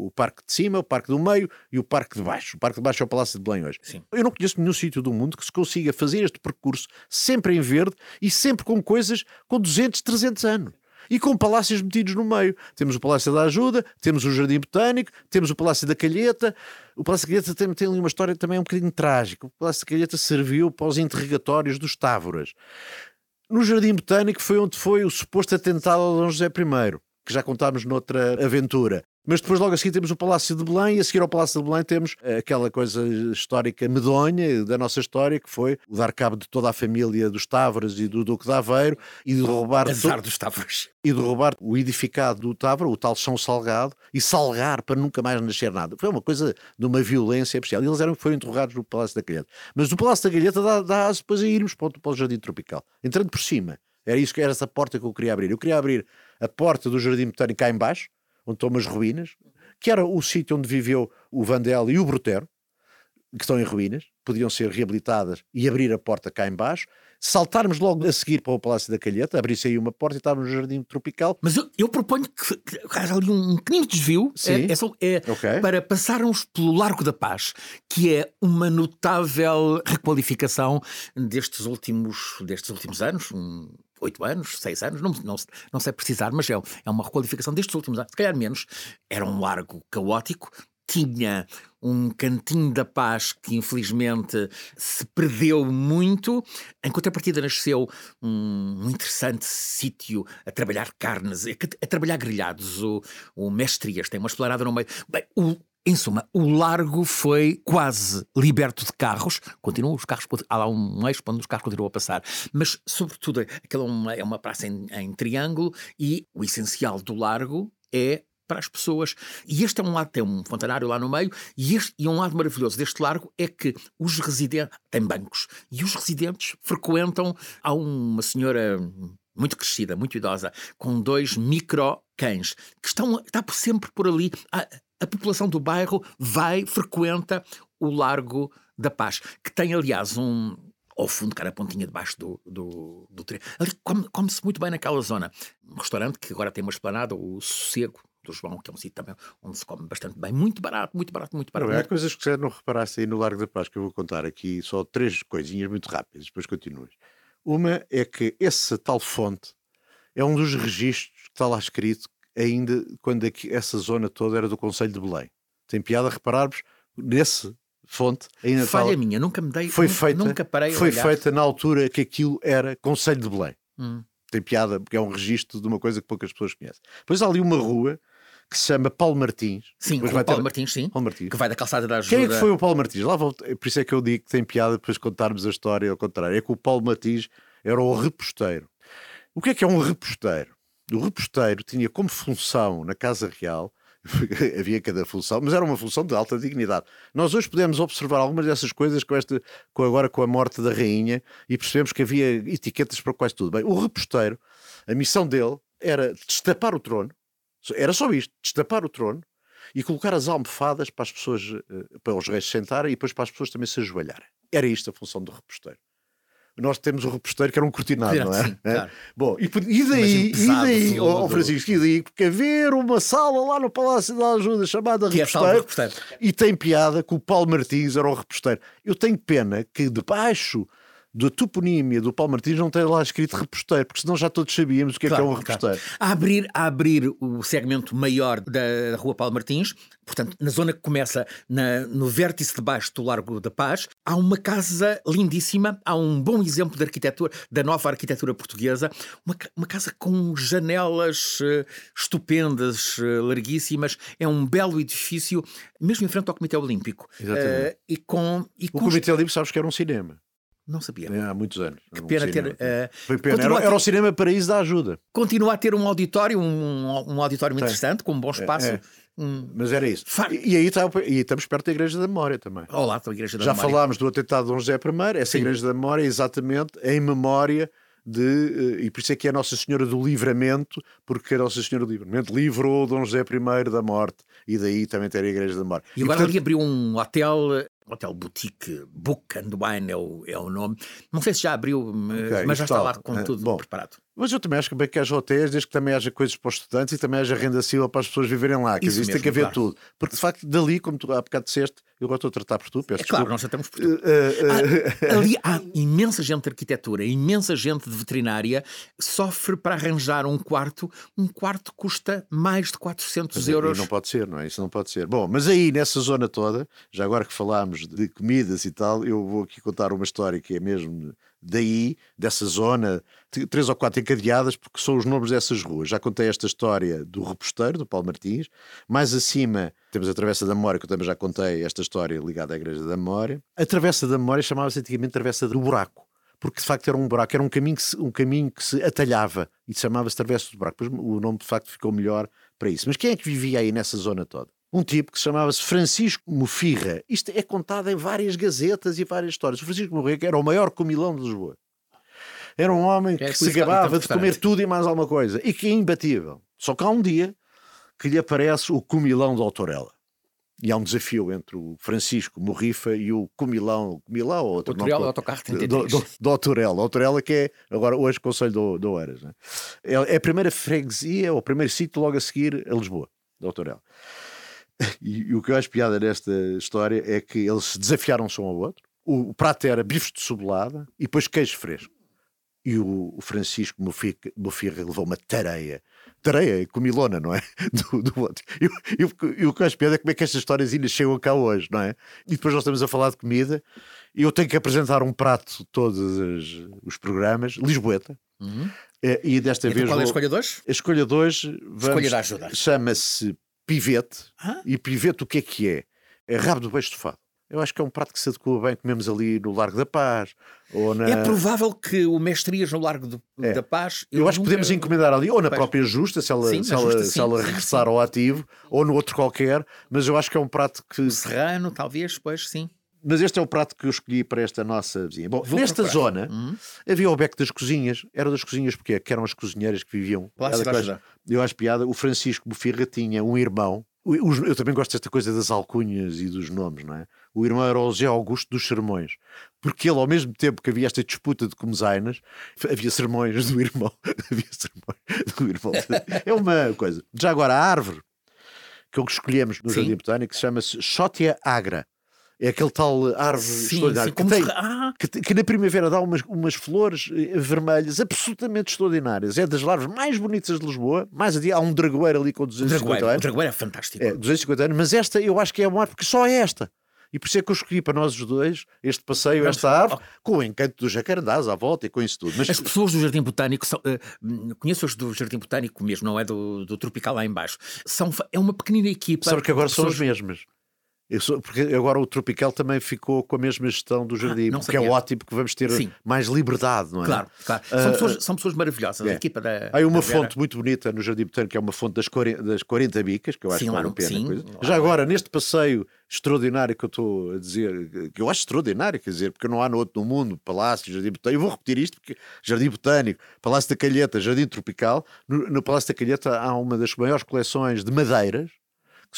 o, Parque de Cima, o Parque do Meio e o Parque de Baixo. O Parque de Baixo é o Palácio de Belém hoje. Sim. Eu não conheço nenhum sítio do mundo que se consiga fazer este percurso sempre em verde e sempre com coisas com 200, 300 anos e com palácios metidos no meio. Temos o Palácio da Ajuda, temos o Jardim Botânico, temos o Palácio da Calheta. O Palácio da Calheta tem, tem uma história também um bocadinho trágica. O Palácio da Calheta serviu para os interrogatórios dos Távoras. No Jardim Botânico foi onde foi o suposto atentado ao Dom José I, que já contámos noutra aventura. Mas depois, logo a seguir, temos o Palácio de Belém, e a seguir ao Palácio de Belém temos aquela coisa histórica medonha da nossa história, que foi o dar cabo de toda a família dos Távoras e do Duque de Aveiro e de roubar. Azar dos Távoras. E de roubar o edificado do Távora, o tal São Salgado, e salgar para nunca mais nascer nada. Foi uma coisa de uma violência especial. E eles eram, foram interrogados no Palácio da Galheta. Mas no Palácio da Galheta dá, dá depois a irmos para o, para o Jardim Tropical, entrando por cima. Era isso que era essa porta que eu queria abrir. Eu queria abrir a porta do Jardim Botânico cá embaixo, onde estão umas ruínas, que era o sítio onde viveu o Vandel e o Brutero, que estão em ruínas, podiam ser reabilitadas e abrir a porta cá embaixo, saltarmos logo a seguir para o Palácio da Calheta, abrir-se aí uma porta e estávamos no Jardim Tropical. Mas eu, eu proponho que, haja ali um pequenino desvio é, é, é okay. para passarmos pelo Largo da Paz, que é uma notável requalificação destes últimos, destes últimos anos, um, oito anos, seis anos, não, não, não sei precisar, mas é, é uma requalificação destes últimos anos, se calhar menos. Era um largo caótico, tinha um cantinho da paz que infelizmente se perdeu muito. Em contrapartida nasceu um, interessante sítio a trabalhar carnes, a trabalhar grelhados. O, o Mestrias tem uma esplanada no meio. Bem, o, em suma, o largo foi quase liberto de carros. Continuam os carros, há lá um eixo onde os carros continuam a passar. Mas, sobretudo, aquela é uma, é uma praça em, em triângulo e o essencial do largo é para as pessoas. E este é um lado, tem um fontanário lá no meio, e, este, e um lado maravilhoso deste largo é que os residentes. tem bancos, e os residentes frequentam. Há uma senhora muito crescida, muito idosa, com dois micro cães que estão está sempre por ali a população do bairro vai, frequenta o Largo da Paz, que tem, aliás, um. Ao fundo, cara, a pontinha debaixo do, do, do. Ali come-se come muito bem naquela zona. Um restaurante que agora tem uma esplanada, o Sossego, do João, que é um sítio também onde se come bastante bem. Muito barato, muito barato, muito barato. Não, há coisas que você não reparasse aí no Largo da Paz, que eu vou contar aqui, só três coisinhas muito rápidas, depois continuas. Uma é que essa tal fonte é um dos registros que está lá escrito ainda quando aqui, essa zona toda era do Conselho de Belém. Tem piada repararmos nesse fonte ainda Falha tal, minha, nunca me dei, foi nunca, feita, nunca parei Foi feita na altura que aquilo era Conselho de Belém. Hum. Tem piada porque é um registro de uma coisa que poucas pessoas conhecem. Depois há ali uma rua que se chama Paulo Martins. Sim, o Paulo ter- Martins, sim. Paulo Martins. Que vai da calçada da ajuda. Quem é que foi o Paulo Martins? Lá volto, por isso é que eu digo que tem piada depois contarmos a história ao contrário. É que o Paulo Martins era o reposteiro. O que é que é um reposteiro? O reposteiro tinha como função na Casa Real, havia cada função, mas era uma função de alta dignidade. Nós hoje podemos observar algumas dessas coisas com esta, com agora com a morte da rainha e percebemos que havia etiquetas para quase tudo. Bem, o reposteiro, a missão dele era destapar o trono, era só isto, destapar o trono e colocar as almofadas para as pessoas, eh, para os reis se sentarem e depois para as pessoas também se ajoelharem. Era isto a função do reposteiro. Nós temos o reposteiro que era um cortinado, não é? Sim, É? claro. Bom, e, e daí, e pesado, daí, ó, ó, tudo. Francisco, e daí, porque haver uma sala lá no Palácio da Ajuda chamada é reposteiro, reposteiro. e tem piada que o Paulo Martins era o reposteiro. Eu tenho pena que debaixo da toponímia do Paulo Martins não tenha lá escrito reposteiro, porque senão já todos sabíamos o que é que é um Claro, claro. reposteiro. A abrir, a abrir o segmento maior da, da Rua Paulo Martins, portanto, na zona que começa na- no vértice de baixo do Largo da Paz, há uma casa lindíssima, há um bom exemplo de arquitetura, da nova arquitetura portuguesa, uma, uma casa com janelas eh, estupendas, eh, larguíssimas, é um belo edifício, mesmo em frente ao Comitê Olímpico. Exatamente. Eh, e com. E O com Comitê Livre sabes que era um cinema. Não sabia. É, há muitos anos. Que pena ter. eh, Foi pena. Era, a ter- era o cinema Paraíso da Ajuda. continua a ter um auditório, um, um auditório interessante, com um bom espaço. é. Um, Mas era isso. E, e aí está, e estamos perto da Igreja da Memória também. lado da Igreja da Já Memória. falámos do atentado de Dom José I, essa Sim. Igreja da Memória é exatamente em memória de. eh, E por isso é que é Nossa Senhora do Livramento, porque a Nossa Senhora do Livramento livrou Dom José I da morte. E daí também ter a Igreja da Memória. E agora portanto, ali abriu um hotel, hotel boutique, Book and Wine é o, é o nome. Não sei se já abriu, mas- mas já está lá com Eh, tudo bom. preparado. Mas eu também acho que bem que haja hotéis, desde que também haja coisas para os estudantes e também haja renda civil para as pessoas viverem lá. Quer Isso dizer, isso tem mesmo, que haver claro. tudo. Porque de facto, dali, como tu há bocado disseste, eu agora estou a tratar por tu, peço É claro, desculpa. nós já estamos por tudo. Eh, eh, Há- ali há imensa gente de arquitetura, imensa gente de veterinária, sofre para arranjar um quarto. Um quarto custa mais de 400 E euros. Não pode ser, não é? Isso não pode ser. Bom, mas aí nessa zona toda, já agora que falámos de comidas e tal, eu vou aqui contar uma história que é mesmo daí, dessa zona, três ou quatro encadeadas, porque são os nomes dessas ruas. Já contei esta história do reposteiro, do Paulo Martins. Mais acima temos a Travessa da Memória, que eu também já contei esta história ligada à Igreja da Memória. A Travessa da Memória chamava-se antigamente Travessa do Buraco. Porque de facto era um buraco, era um caminho que se, um caminho que se atalhava e chamava-se Travessa do Buraco. O nome de facto ficou melhor para isso. Mas quem é que vivia aí nessa zona toda? Um tipo que se chamava-se Francisco Mofirra. Isto é contado em várias gazetas e várias histórias. O Francisco Mofirra era o maior comilão de Lisboa. Era um homem É, que se isso que há gabava tanto de comer tudo e mais alguma coisa. E que é imbatível. Só que há um dia que lhe aparece o comilão de Autorela. E há um desafio entre o Francisco Morrifa e o comilão, comilão ou outro O nome autocarro do, 33. do, do Autorela. Autorela que é agora hoje Conselho do, do Oeiras. né? É, é a primeira freguesia, ou o primeiro sítio logo a seguir a Lisboa, do Autorela. E, e o que eu acho piada nesta história é que eles se desafiaram-se um ao outro. O, o prato era bifes de cebolada e depois queijo fresco. E o, o Francisco Mofirra, levou uma tareia. Tareia, comilona, não é? Do, do outro. E, o- e e que eu acho piada é como é que estas histórias ainda chegam cá hoje, não é? E depois nós estamos a falar de comida e eu tenho que apresentar um prato todos os, os programas, Lisboeta. Uhum. Eh, E desta Então, vez qual é a escolha hoje? a escolha de hoje vamos- chama-se pivete. E pivete o que é que é? É rabo do beijo estofado. Eu acho que é um prato que se adequa bem, comemos ali no Largo da Paz ou na... É provável que o Mestrias no Largo do- É. da Paz. Eu, acho que nunca- podemos encomendar ali, ou na própria Justa, se ela, Sim, se ela, Justa, se sim, ela sim, regressar ao ativo, ou no outro qualquer, mas eu acho que é um prato que. O Serrano, talvez, pois sim. Mas este é o prato que eu escolhi para esta nossa vizinha. Bom, Vou nesta procurar. zona Uhum. havia o beco das cozinhas, era das cozinhas porque que eram as cozinheiras que viviam. Eu acho piada, o Francisco Bofirra tinha um irmão. Eu também gosto desta coisa das alcunhas e dos nomes, não é? O irmão era o José Augusto dos Sermões, porque ele, ao mesmo tempo que havia esta disputa de comesainas, havia sermões do irmão. havia sermões do irmão. É uma coisa. Já agora, a árvore que escolhemos no Sim. Jardim Botânico chama-se Xotia agra. É aquele tal árvore Sim, extraordinária sim, que tem, se- Ah, que, que na primavera dá umas, umas flores eh, vermelhas absolutamente extraordinárias. É das larvas mais bonitas de Lisboa. Mais adiante há um dragoeiro ali com o 250 Dragoeiro, o anos. Dragoeiro é fantástico. É, 250 anos, mas esta eu acho que é uma árvore porque só é esta. E por isso é que eu escolhi para nós os dois este passeio, esta árvore, com o encanto dos jacarandás à volta e com isso tudo. Mas... As pessoas do Jardim Botânico, são, uh, conheço as do Jardim Botânico mesmo, não é do, do Tropical lá embaixo, são, é uma pequenina equipa. Sabe que agora pessoas... são as mesmas. Sou, porque agora o Tropical também ficou com a mesma gestão do ah, jardim, ah, que é ótimo, porque vamos ter Sim. mais liberdade, não é? Claro, claro. Uh, são, pessoas, são pessoas maravilhosas. É. A equipa da. Há uma da fonte Vera. muito bonita no Jardim Botânico, que é uma fonte das 40, das 40 bicas, que eu acho Sim, que vale a pena. Sim, Já agora, neste passeio extraordinário que eu estou a dizer, que eu acho extraordinário, quer dizer, porque não há no outro no mundo, Palácio, Jardim Botânico, eu vou repetir isto, porque Jardim Botânico, Palácio da Calheta, Jardim Tropical, no, no Palácio da Calheta há uma das maiores coleções de madeiras,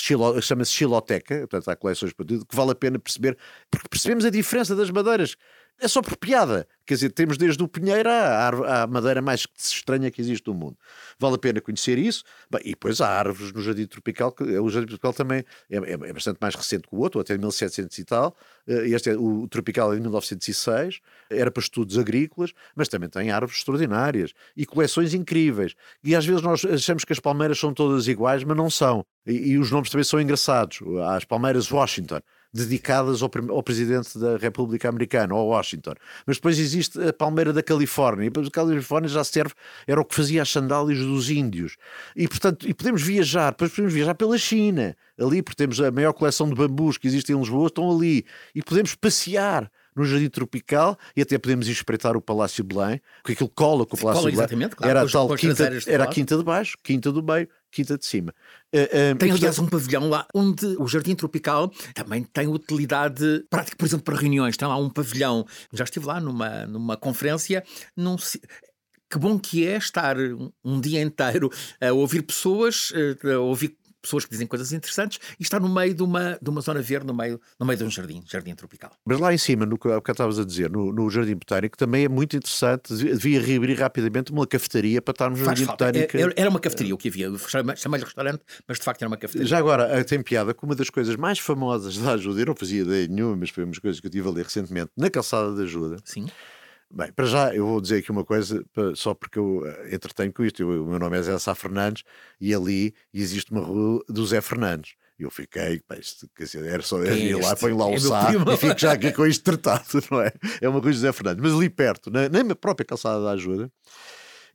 chama-se Xiloteca, portanto há coleções para tudo, que vale a pena perceber, porque percebemos a diferença das madeiras. É só por piada. Quer dizer, temos desde o pinheiro à, à madeira mais estranha que existe no mundo. Vale a pena conhecer isso. Bem, e depois há árvores no Jardim Tropical, que o Jardim Tropical também é, é, é bastante mais recente que o outro, até 1700 e tal. Eh, este é o Tropical é de 1906, era para estudos agrícolas, mas também tem árvores extraordinárias e coleções incríveis. E às vezes nós achamos que as palmeiras são todas iguais, mas não são. E, e os nomes também são engraçados. Há as palmeiras Washington dedicadas ao, ao, Presidente da República Americana, ao Washington. Mas depois existe a Palmeira da Califórnia, e depois a Califórnia já serve, era o que fazia as sandálias dos índios. E portanto, e podemos viajar, depois podemos viajar pela China, ali, porque temos a maior coleção de bambus que existe em Lisboa, estão ali. E podemos passear no Jardim Tropical e até podemos espreitar o Palácio Belém, porque aquilo cola com o Palácio cola, Belém. Claro, era a tal quinta, era a quinta de baixo, quinta do meio, quinta de cima. Uh, tem, aliás, um pavilhão lá onde o Jardim Tropical também tem utilidade prática, por exemplo, para reuniões. Tem lá um pavilhão. Já estive lá numa, numa conferência, num, que bom que é estar um dia inteiro a ouvir pessoas, eh, a ouvir pessoas que dizem coisas interessantes e está no meio de uma, de uma zona verde, no meio, no meio de um jardim, jardim tropical. Mas lá em cima, no que estavas a dizer, no, no Jardim Botânico, também é muito interessante, devia reabrir rapidamente uma cafetaria para estar no Jardim Botânico. Era, era uma cafetaria o que havia, chamei-lhe restaurante, mas de facto era uma cafetaria. Já agora, tem piada que uma das coisas mais famosas da ajuda, eu não fazia ideia nenhuma, mas foi umas coisas que eu tive a ler recentemente, na calçada da ajuda. Sim Bem, para já eu vou dizer aqui uma coisa, só porque eu eh, entretenho com isto. Eu, o meu nome é Zé Sá Fernandes e ali existe uma rua do Zé Fernandes. E eu fiquei, pá, isto, quer dizer, era só é ir lá, põe lá o é Sá e fico já aqui com isto tratado, não é? É uma rua do Zé Fernandes. Mas ali perto, na, na própria calçada da ajuda,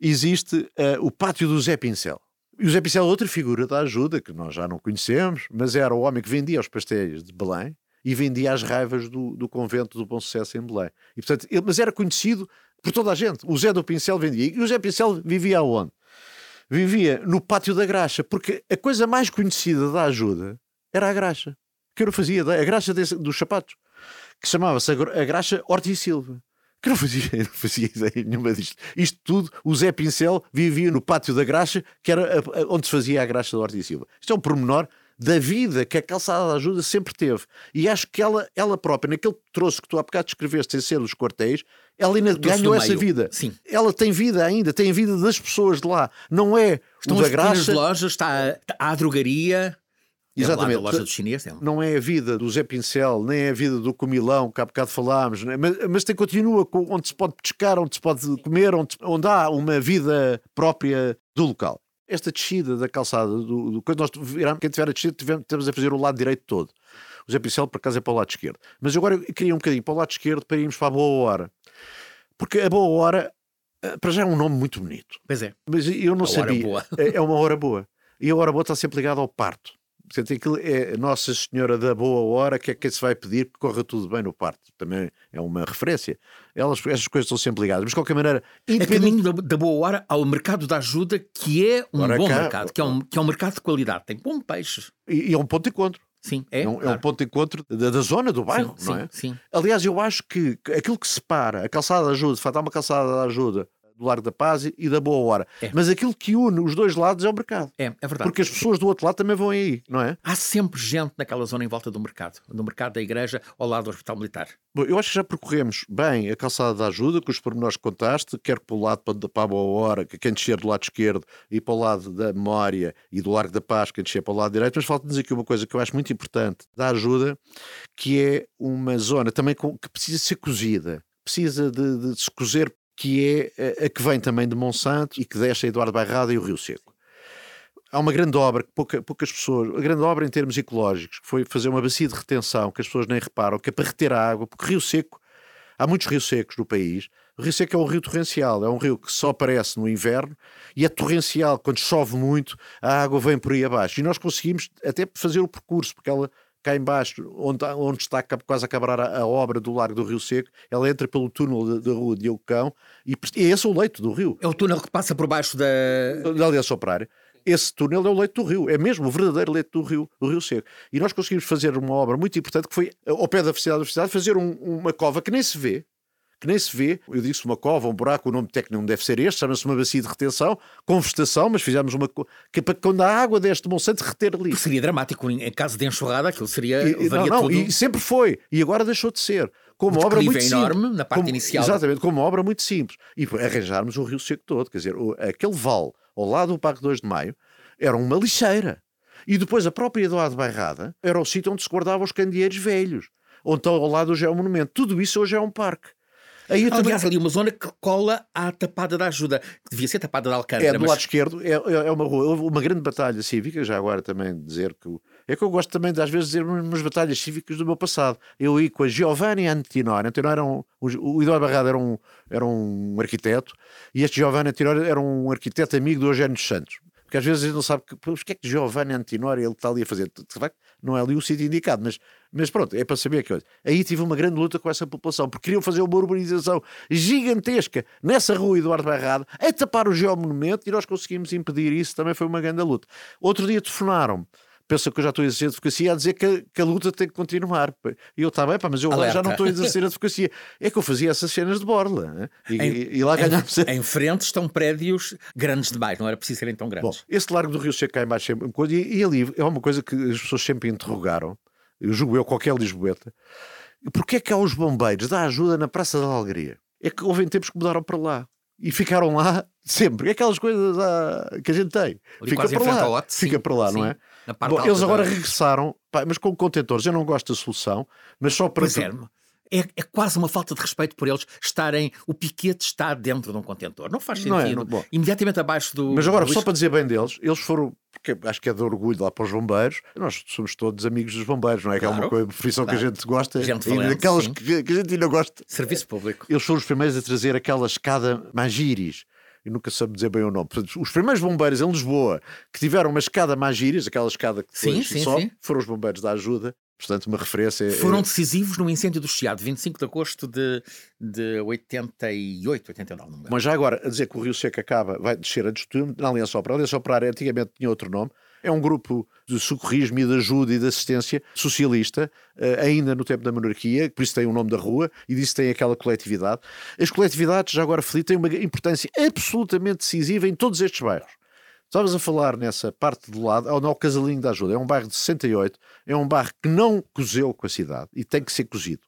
existe uh, o pátio do Zé Pincel. E o Zé Pincel é outra figura da ajuda que nós já não conhecemos, mas era o homem que vendia os pastéis de Belém e vendia as raivas do, do convento do Bom Sucesso em Belém. E, portanto, ele, mas era conhecido por toda a gente. O Zé do Pincel vendia. E o Zé Pincel vivia aonde? Vivia no pátio da graxa, porque a coisa mais conhecida da ajuda era a graxa. Que eu não fazia. A graxa desse, dos sapatos. Que chamava-se a graxa Ortiz Silva. Que não fazia, não fazia ideia nenhuma disto. Isto tudo, o Zé Pincel vivia no pátio da graxa, que era onde se fazia a graxa do Ortiz Silva. Isto é um pormenor da vida que a calçada da ajuda sempre teve. E acho que ela, ela própria, naquele troço que tu há bocado descreveste sem ser os quartéis, ela ainda ganhou essa vida. Sim. Ela tem vida ainda, tem a vida das pessoas de lá. Não é Estão o da graça. lojas, está a, a drogaria. Exatamente. loja do chinês, é. Não é a vida do Zé Pincel, nem é a vida do Comilão, que há bocado falámos, é? mas, mas tem, continua onde se pode pescar, onde se pode comer, onde, onde há uma vida própria do local esta descida da calçada, do, do, quando nós viramos, quem tiver a descida, tivemos a fazer o lado direito todo. O Zé Pincel, por acaso, é para o lado esquerdo. Mas agora eu queria um bocadinho para o lado esquerdo para irmos para a Boa Hora. Porque a Boa Hora, eh, para já é um nome muito bonito. Pois é. Mas eu não a sabia. É, é uma hora boa. E a hora boa está sempre ligada ao parto. Portanto, aquilo é Nossa Senhora da Boa Hora, que é quem se vai pedir que corra tudo bem no parto. Também é uma referência. Elas, essas coisas estão sempre ligadas. Mas, de qualquer maneira... Independente... A caminho da, da, Boa Hora ao mercado da ajuda, que é um Ora bom cá, mercado, que é um, que é um mercado de qualidade. Tem bom peixe. E, e é um ponto de encontro. Sim, é. É um, claro. é um, ponto de encontro da, da zona do bairro, sim, não é? Sim, sim. Aliás, eu acho que aquilo que separa a calçada da ajuda, de facto, há uma calçada da ajuda do Largo da Paz e da Boa Hora. É. Mas aquilo que une os dois lados é o mercado. É, é verdade. Porque as pessoas do outro lado também vão aí, não é? Há sempre gente naquela zona em volta do mercado, no mercado da igreja, ao lado do Hospital Militar. Bom, eu acho que já percorremos bem a calçada da ajuda, com os pormenores que contaste, quer para o lado para, para a Boa Hora, que quem descer do lado esquerdo, e para o lado da memória e do Largo da Paz, quem descer para o lado direito. Mas falta dizer aqui uma coisa que eu acho muito importante da ajuda, que é uma zona também com, que precisa ser cozida precisa de, de, se cozer que é a que vem também de Monsanto e que deixa Eduardo Bairrada e o Rio Seco. há uma grande obra que pouca, poucas pessoas, a grande obra em termos ecológicos, que foi fazer uma bacia de retenção que as pessoas nem reparam, que é para reter a água, porque Rio Seco, há muitos rios secos no país. O Rio Seco é um rio torrencial, é um rio que só aparece no inverno e é torrencial. Quando chove muito, a água vem por aí abaixo. E nós conseguimos até fazer o percurso, porque ela cá embaixo, onde, onde está quase a acabar a, a, obra do Largo do Rio Seco, ela entra pelo túnel da rua de Eucão e, e esse é o leito do rio. É o túnel que passa por baixo da... Da Aliança Operária. Esse túnel é o leito do rio, é mesmo o verdadeiro leito do rio, do rio Seco. E nós conseguimos fazer uma obra muito importante que foi, ao pé da Universidade da Universidade, fazer um, uma cova que nem se vê, que nem se vê. Eu disse uma cova, um buraco, o nome técnico não deve ser este, chama-se uma bacia de retenção, com vegetação, mas fizemos uma que é para quando a água deste Monsanto reter ali. Seria dramático, em caso de enxurrada, aquilo seria. E, não, não, tudo... e sempre foi, e agora deixou de ser. Como uma obra muito é enorme simples, na parte como, inicial. Exatamente, como uma obra muito simples. E arranjarmos o Rio Seco todo, quer dizer, aquele vale ao lado do Parque 2 de Maio era uma lixeira. E depois a própria Eduardo Bairrada era o sítio onde se guardavam os candeeiros velhos, onde está ao lado hoje é um monumento. Tudo isso hoje é um parque. Aí Aliás, também... ali uma zona que cola à Tapada da Ajuda, que devia ser Tapada da Alcântara. É, do mas... lado esquerdo, é, é uma rua. Houve uma grande batalha cívica, já agora também dizer que. É que eu gosto também de, às vezes, dizer umas batalhas cívicas do meu passado. Eu ia com a Giovanni Antinori. Antinori era um. O Eduardo Barrado era um, era um arquiteto e este Giovanni Antinori era um arquiteto amigo do Eugênio Santos. Porque às vezes a gente não sabe que, o que é que Giovanni Antinori ele está ali a fazer. De facto, não é ali o sítio indicado, mas, mas pronto, é para saber que coisa. Aí tive uma grande luta com essa população, porque queriam fazer uma urbanização gigantesca nessa rua Eduardo Barrado, a tapar o geomonumento, e nós conseguimos impedir isso, também foi uma grande luta. Outro dia telefonaram pensa que eu já estou a exercer advocacia a dizer que, que a luta tem que continuar. E eu, bem, pá, mas eu Alerta. já não estou a exercer advocacia. É que eu fazia essas cenas de borla. Né? E, em, e lá ganhámos. Em, em, frente estão prédios grandes demais, não era preciso serem tão grandes. Bom, esse largo do Rio Seco cá em baixo é uma coisa, e, e ali é uma coisa que as pessoas sempre interrogaram, eu julgo eu, qualquer lisboeta, porquê é que há os bombeiros da ajuda na Praça da Alegria? É que houve tempos que mudaram para lá e ficaram lá sempre. É aquelas coisas ah, que a gente tem. Ali fica para lá. Lote, fica para lá, sim. não é? Bom, eles agora da... regressaram, pá, mas com contentores. Eu não gosto da solução, mas só para. Pois é, é, é, quase uma falta de respeito por eles estarem. O piquete está dentro de um contentor. Não faz sentido. Não é, não, Imediatamente abaixo do. Mas agora, do só para dizer bem deles, eles foram. Porque acho que é de orgulho lá para os bombeiros. Nós somos todos amigos dos bombeiros, não é? Claro, que é uma coisa, profissão claro. que a gente gosta. Gente e daquelas que, que, a gente ainda gosta. Serviço público. Eles foram os primeiros a trazer aquela escada Magiris e nunca soube dizer bem o nome. Portanto, os primeiros bombeiros em Lisboa que tiveram uma escada Magiris, aquela escada que sim, sim, só, sim. foram os bombeiros da ajuda. Portanto, uma referência. É- foram decisivos no incêndio do Chiado, 25 de agosto de, de 88, 89. Não Mas já agora, a dizer que o Rio Seco acaba, vai descer a destino na Aliança Operária. A Aliança Operária antigamente tinha outro nome, é um grupo de socorrismo e de ajuda e de assistência socialista, eh, ainda no tempo da monarquia, por isso tem o nome da rua e disso tem aquela coletividade. As coletividades, já agora Felipe, têm uma importância absolutamente decisiva em todos estes bairros. Estavas a falar nessa parte do lado, ao no Casalinho da Ajuda, é um bairro de 68, é um bairro que não cozeu com a cidade e tem que ser cozido.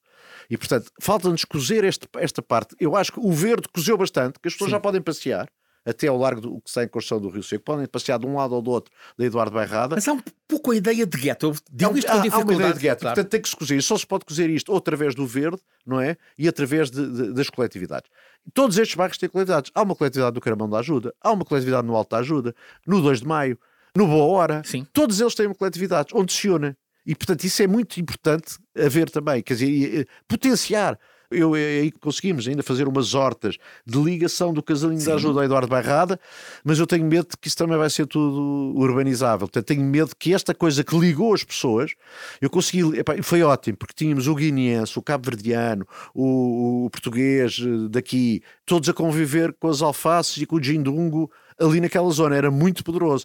E, portanto, falta-nos cozer este, esta parte. Eu acho que o verde cozeu bastante, que as pessoas Sim. já podem passear até ao largo do que está em construção do Rio Seco. Podem passear de um lado ou do outro da Eduardo Bairrada. Mas há um pouco a ideia de gueto. Digo isto há, há uma ideia de gueto. Portanto, tem que se cozer. Só se pode cozer isto ou através do verde, não é? E através de, de, das coletividades. Todos estes bairros têm coletividades. Há uma coletividade do Caramão da Ajuda, há uma coletividade no Alto da Ajuda, no 2 de Maio, no Boa Hora. Sim. Todos eles têm uma coletividade onde se unem. E, portanto, isso é muito importante a ver também. Quer dizer, potenciar eu aí conseguimos ainda fazer umas hortas de ligação do casalinho Sim. da ajuda ao Eduardo Bairrada, mas eu tenho medo de que isso também vai ser tudo urbanizável. Portanto, tenho medo que esta coisa que ligou as pessoas, eu consegui, epá, foi ótimo, porque tínhamos o guineense, o cabo-verdiano, o, o, português eh, daqui, todos a conviver com as alfaces e com o jindungo ali naquela zona, era muito poderoso.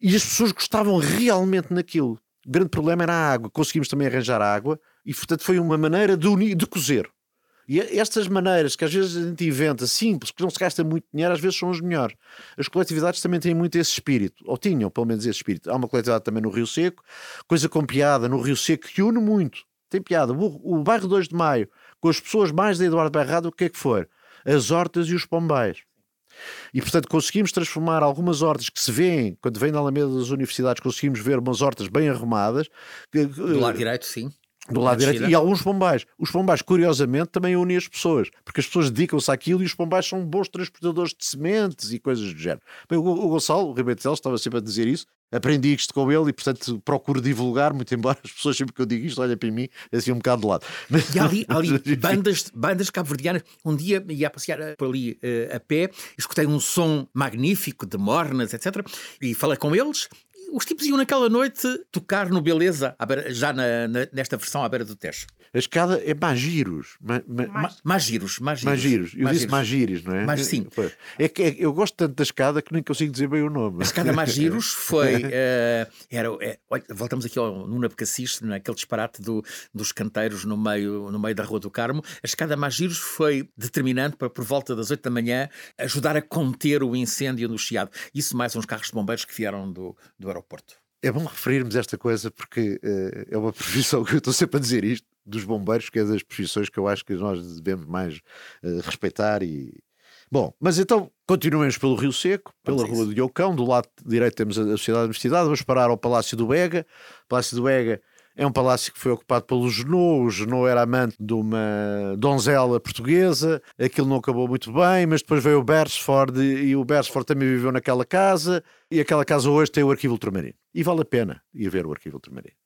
E as pessoas gostavam realmente naquilo. O grande problema era a água. Conseguimos também arranjar água e, portanto, foi uma maneira de unir, de cozer. E estas maneiras que às vezes a gente inventa, simples, que não se gasta muito dinheiro, às vezes são as melhores. As coletividades também têm muito esse espírito, ou tinham pelo menos esse espírito. Há uma coletividade também no Rio Seco, coisa com piada no Rio Seco que une muito. Tem piada. O, o bairro 2 de Maio, com as pessoas mais da Eduardo Berrado, o que é que foi? As hortas e os pombais. E, portanto, conseguimos transformar algumas hortas que se vêem, quando vem na Alameda das Universidades, conseguimos ver umas hortas bem arrumadas. Do lado direito, sim do lado direito e alguns pombais. Os pombais, curiosamente, também unem as pessoas, porque as pessoas dedicam-se àquilo e os pombais são bons transportadores de sementes e coisas do género. Bem, o, o Gonçalo, o Ribeiro estava sempre a dizer isso. Aprendi isto com ele e, portanto, procuro divulgar, muito embora as pessoas sempre que eu digo isto olhem para mim assim um bocado de lado. E ali, ali bandas, bandas cabo-verdianas. Um dia ia passear por ali uh, a pé, escutei um som magnífico de mornas, etc. E falei com eles os tipos iam naquela noite tocar no Beleza, já na, na, nesta versão à beira do Tejo. A escada é Magiros. Ma, ma, Magiros. Magiros. Eu disse Magiros, não é? Mas sim. É que é, eu gosto tanto da escada que nem consigo dizer bem o nome. A escada Magiros foi. uh, era, é, olha, voltamos aqui ao Nuna Becassis, naquele disparate do, dos canteiros no meio, no meio da Rua do Carmo. A escada Magiros foi determinante para, por volta das 8 da manhã, ajudar a conter o incêndio no Chiado. Isso mais uns carros de bombeiros que vieram do, do aeroporto. É bom referirmos esta coisa porque uh, é uma profissão que eu estou sempre a dizer isto dos bombeiros, que é das profissões que eu acho que nós devemos mais uh, respeitar e. Bom, mas então continuemos pelo Rio Seco, pela Rua do Iocão, do lado direito temos a Sociedade da Universidade, vamos parar ao Palácio do Ega. O Palácio do Ega é um palácio que foi ocupado pelo Genô. O Genô era amante de uma donzela portuguesa. Aquilo não acabou muito bem, mas depois veio o Beresford e o Beresford também viveu naquela casa. E aquela casa hoje tem o arquivo ultramarino. E vale a pena ir ver o arquivo ultramarino.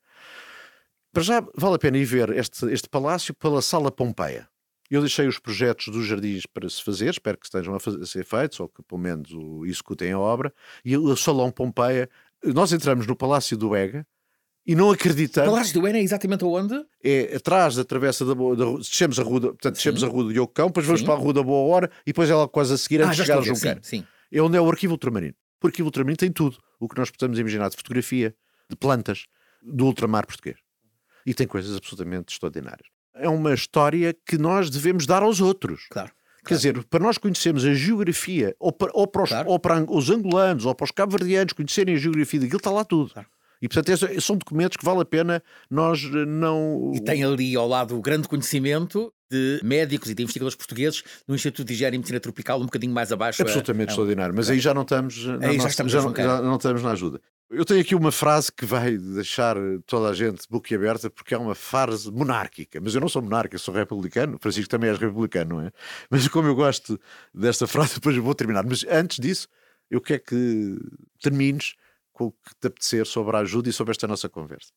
Para já vale a pena ir ver este, este palácio pela Sala Pompeia. Eu deixei os projetos dos jardins para se fazer, espero que estejam a, fazer, a ser feitos, ou que pelo menos o executem a obra. E o Salão Pompeia, nós entramos no Palácio do Ega e não acreditamos. O Palácio do Ega é exatamente onde? É atrás da travessa da Boa. Da, descemos a rua, portanto, descemos a rua do Iocão, depois vamos sim. para a rua da Boa Hora e depois ela quase a seguir antes ah, de chegar a Junqueira. Sim, sim. É onde é o arquivo ultramarino. O arquivo ultramarino tem tudo o que nós podemos imaginar de fotografia, de plantas, do ultramar português e tem coisas absolutamente extraordinárias. É uma história que nós devemos dar aos outros. Claro. Quer claro. dizer, para nós conhecermos a geografia, ou para, ou para, os, claro. ou para os angolanos, ou para os cabo-verdianos conhecerem a geografia daquilo, está lá tudo. Claro. E, portanto, são documentos que vale a pena nós eh, não. E tem ali ao lado o grande conhecimento de médicos e de investigadores portugues no Instituto de Higiene e Medicina Tropical, um bocadinho mais abaixo. Absolutamente é, extraordinário, mas é, aí já não estamos, aí já, estamos já, já, não estamos na ajuda. Eu tenho aqui uma frase que vai deixar toda a gente boquiaberta, porque é uma frase monárquica. Mas eu não sou monarca, sou republicano. Francisco também és republicano, não é? Mas como eu gosto desta frase, depois vou terminar. Mas antes disso, eu quero que termines com o que te apetecer sobre a ajuda e sobre esta nossa conversa.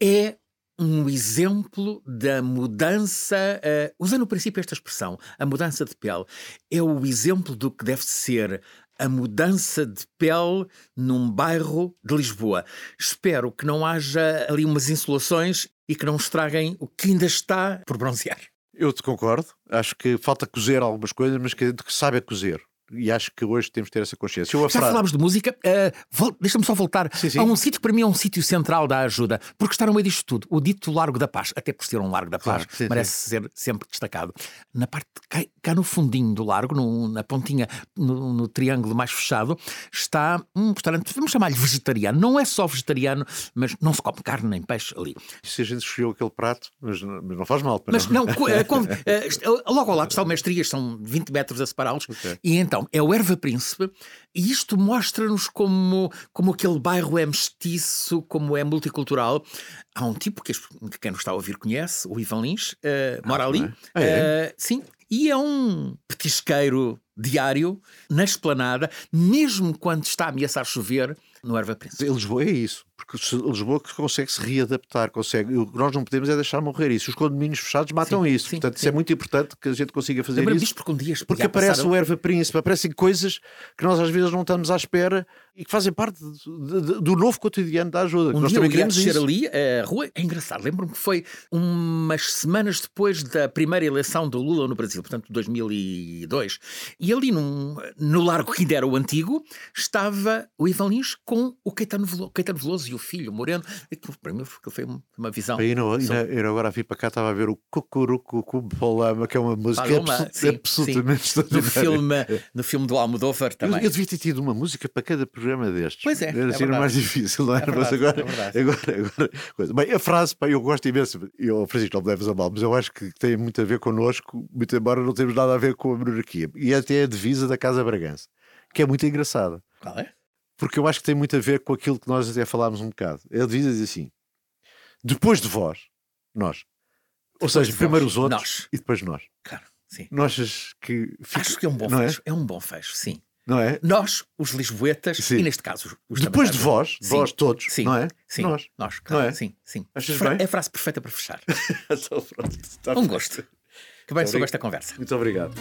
É um exemplo da mudança, uh, usando o princípio esta expressão, a mudança de pele, é o exemplo do que deve ser a mudança de pele num bairro de Lisboa. Espero que não haja ali umas insolações e que não estraguem o que ainda está por bronzear. Eu te concordo. Acho que falta cozer algumas coisas, mas que sabe cozer e acho que hoje temos de ter essa consciência. Já frase... falámos de música, uh, deixa-me só voltar sim, sim. a um sítio que para mim é um sítio central da ajuda, porque está no meio disto tudo, o dito Largo da Paz, até por ser um Largo da Paz, claro, sim, merece ser sempre destacado. Na parte, cá, cá no fundinho do largo, no, na pontinha, no, no, triângulo mais fechado, está um restaurante, vamos chamar-lhe vegetariano, não é só vegetariano, mas não se come carne nem peixe ali. Se a gente escolheu aquele prato, mas, mas não faz mal. Mas não, não uh, uh, logo ao lado está o Mestrias, são 20 metros a separá-los, okay. e então então, é o Erva Príncipe, e isto mostra-nos como, como aquele bairro é mestiço, como é multicultural. Há um tipo que quem nos está a ouvir conhece, o Ivan Lins, uh, mora ah, ali. É? Ah, é? Uh, sim, e é um petisqueiro diário na esplanada, mesmo quando está a ameaçar chover no Erva Príncipe. Lisboa é isso porque Lisboa consegue se readaptar, consegue. O que nós não podemos é deixar morrer isso. Os condomínios fechados matam sim, isso. Sim, Portanto, sim. isso é muito importante que a gente consiga fazer isso. Porque, um dia porque aparece o erva príncipe, aparecem coisas que nós às vezes não estamos à espera e que fazem parte de, de, do novo cotidiano da ajuda. Um nós dia também queremos descer ali, a rua é engraçado. Lembro-me que foi umas semanas depois da primeira eleição do Lula no Brasil, portanto 2002, e ali num, no largo que era o antigo, estava o Ivan Lins com o Caetano Veloso, Caetano Veloso e o filho Moreno. Aquilo para mim foi uma visão. E não, eu agora vim para cá, estava a ver o Cucurucu Palama, que é uma música Paloma, absolut, sim, absolutamente sim. no filme No filme do Almodóvar também. Eu, eu, devia ter tido uma música para cada programa destes. Pois é. Era assim é mais difícil, não é? é mas agora, é agora, agora coisa. Bem, a frase, pá, eu gosto imenso. Eu, Francisco, não me leves a mal, mas eu acho que tem muito a ver connosco, muito embora não temos nada a ver com a monarquia. E até a divisa da Casa Bragança, que é muito engraçada. Qual é? Porque eu acho que tem muito a ver com aquilo que nós até falámos um bocado. Ele diz assim: depois de vós, Nós. Ou seja, primeiro vós. os outros Nós. e depois nós. Claro, sim. Achas que. fica- Acho que é um bom não fecho. É? um bom fecho, sim. Não é? Nós, os lisboetas, Sim. e neste caso os Depois de vós, Sim. vós todos, Sim. não é? Sim, Nós. nós, claro, Não é? sim, sim. Achas Fra- bem? É a frase perfeita para fechar. Então, pronto, Um gosto. Que bem soube esta conversa. Muito obrigado.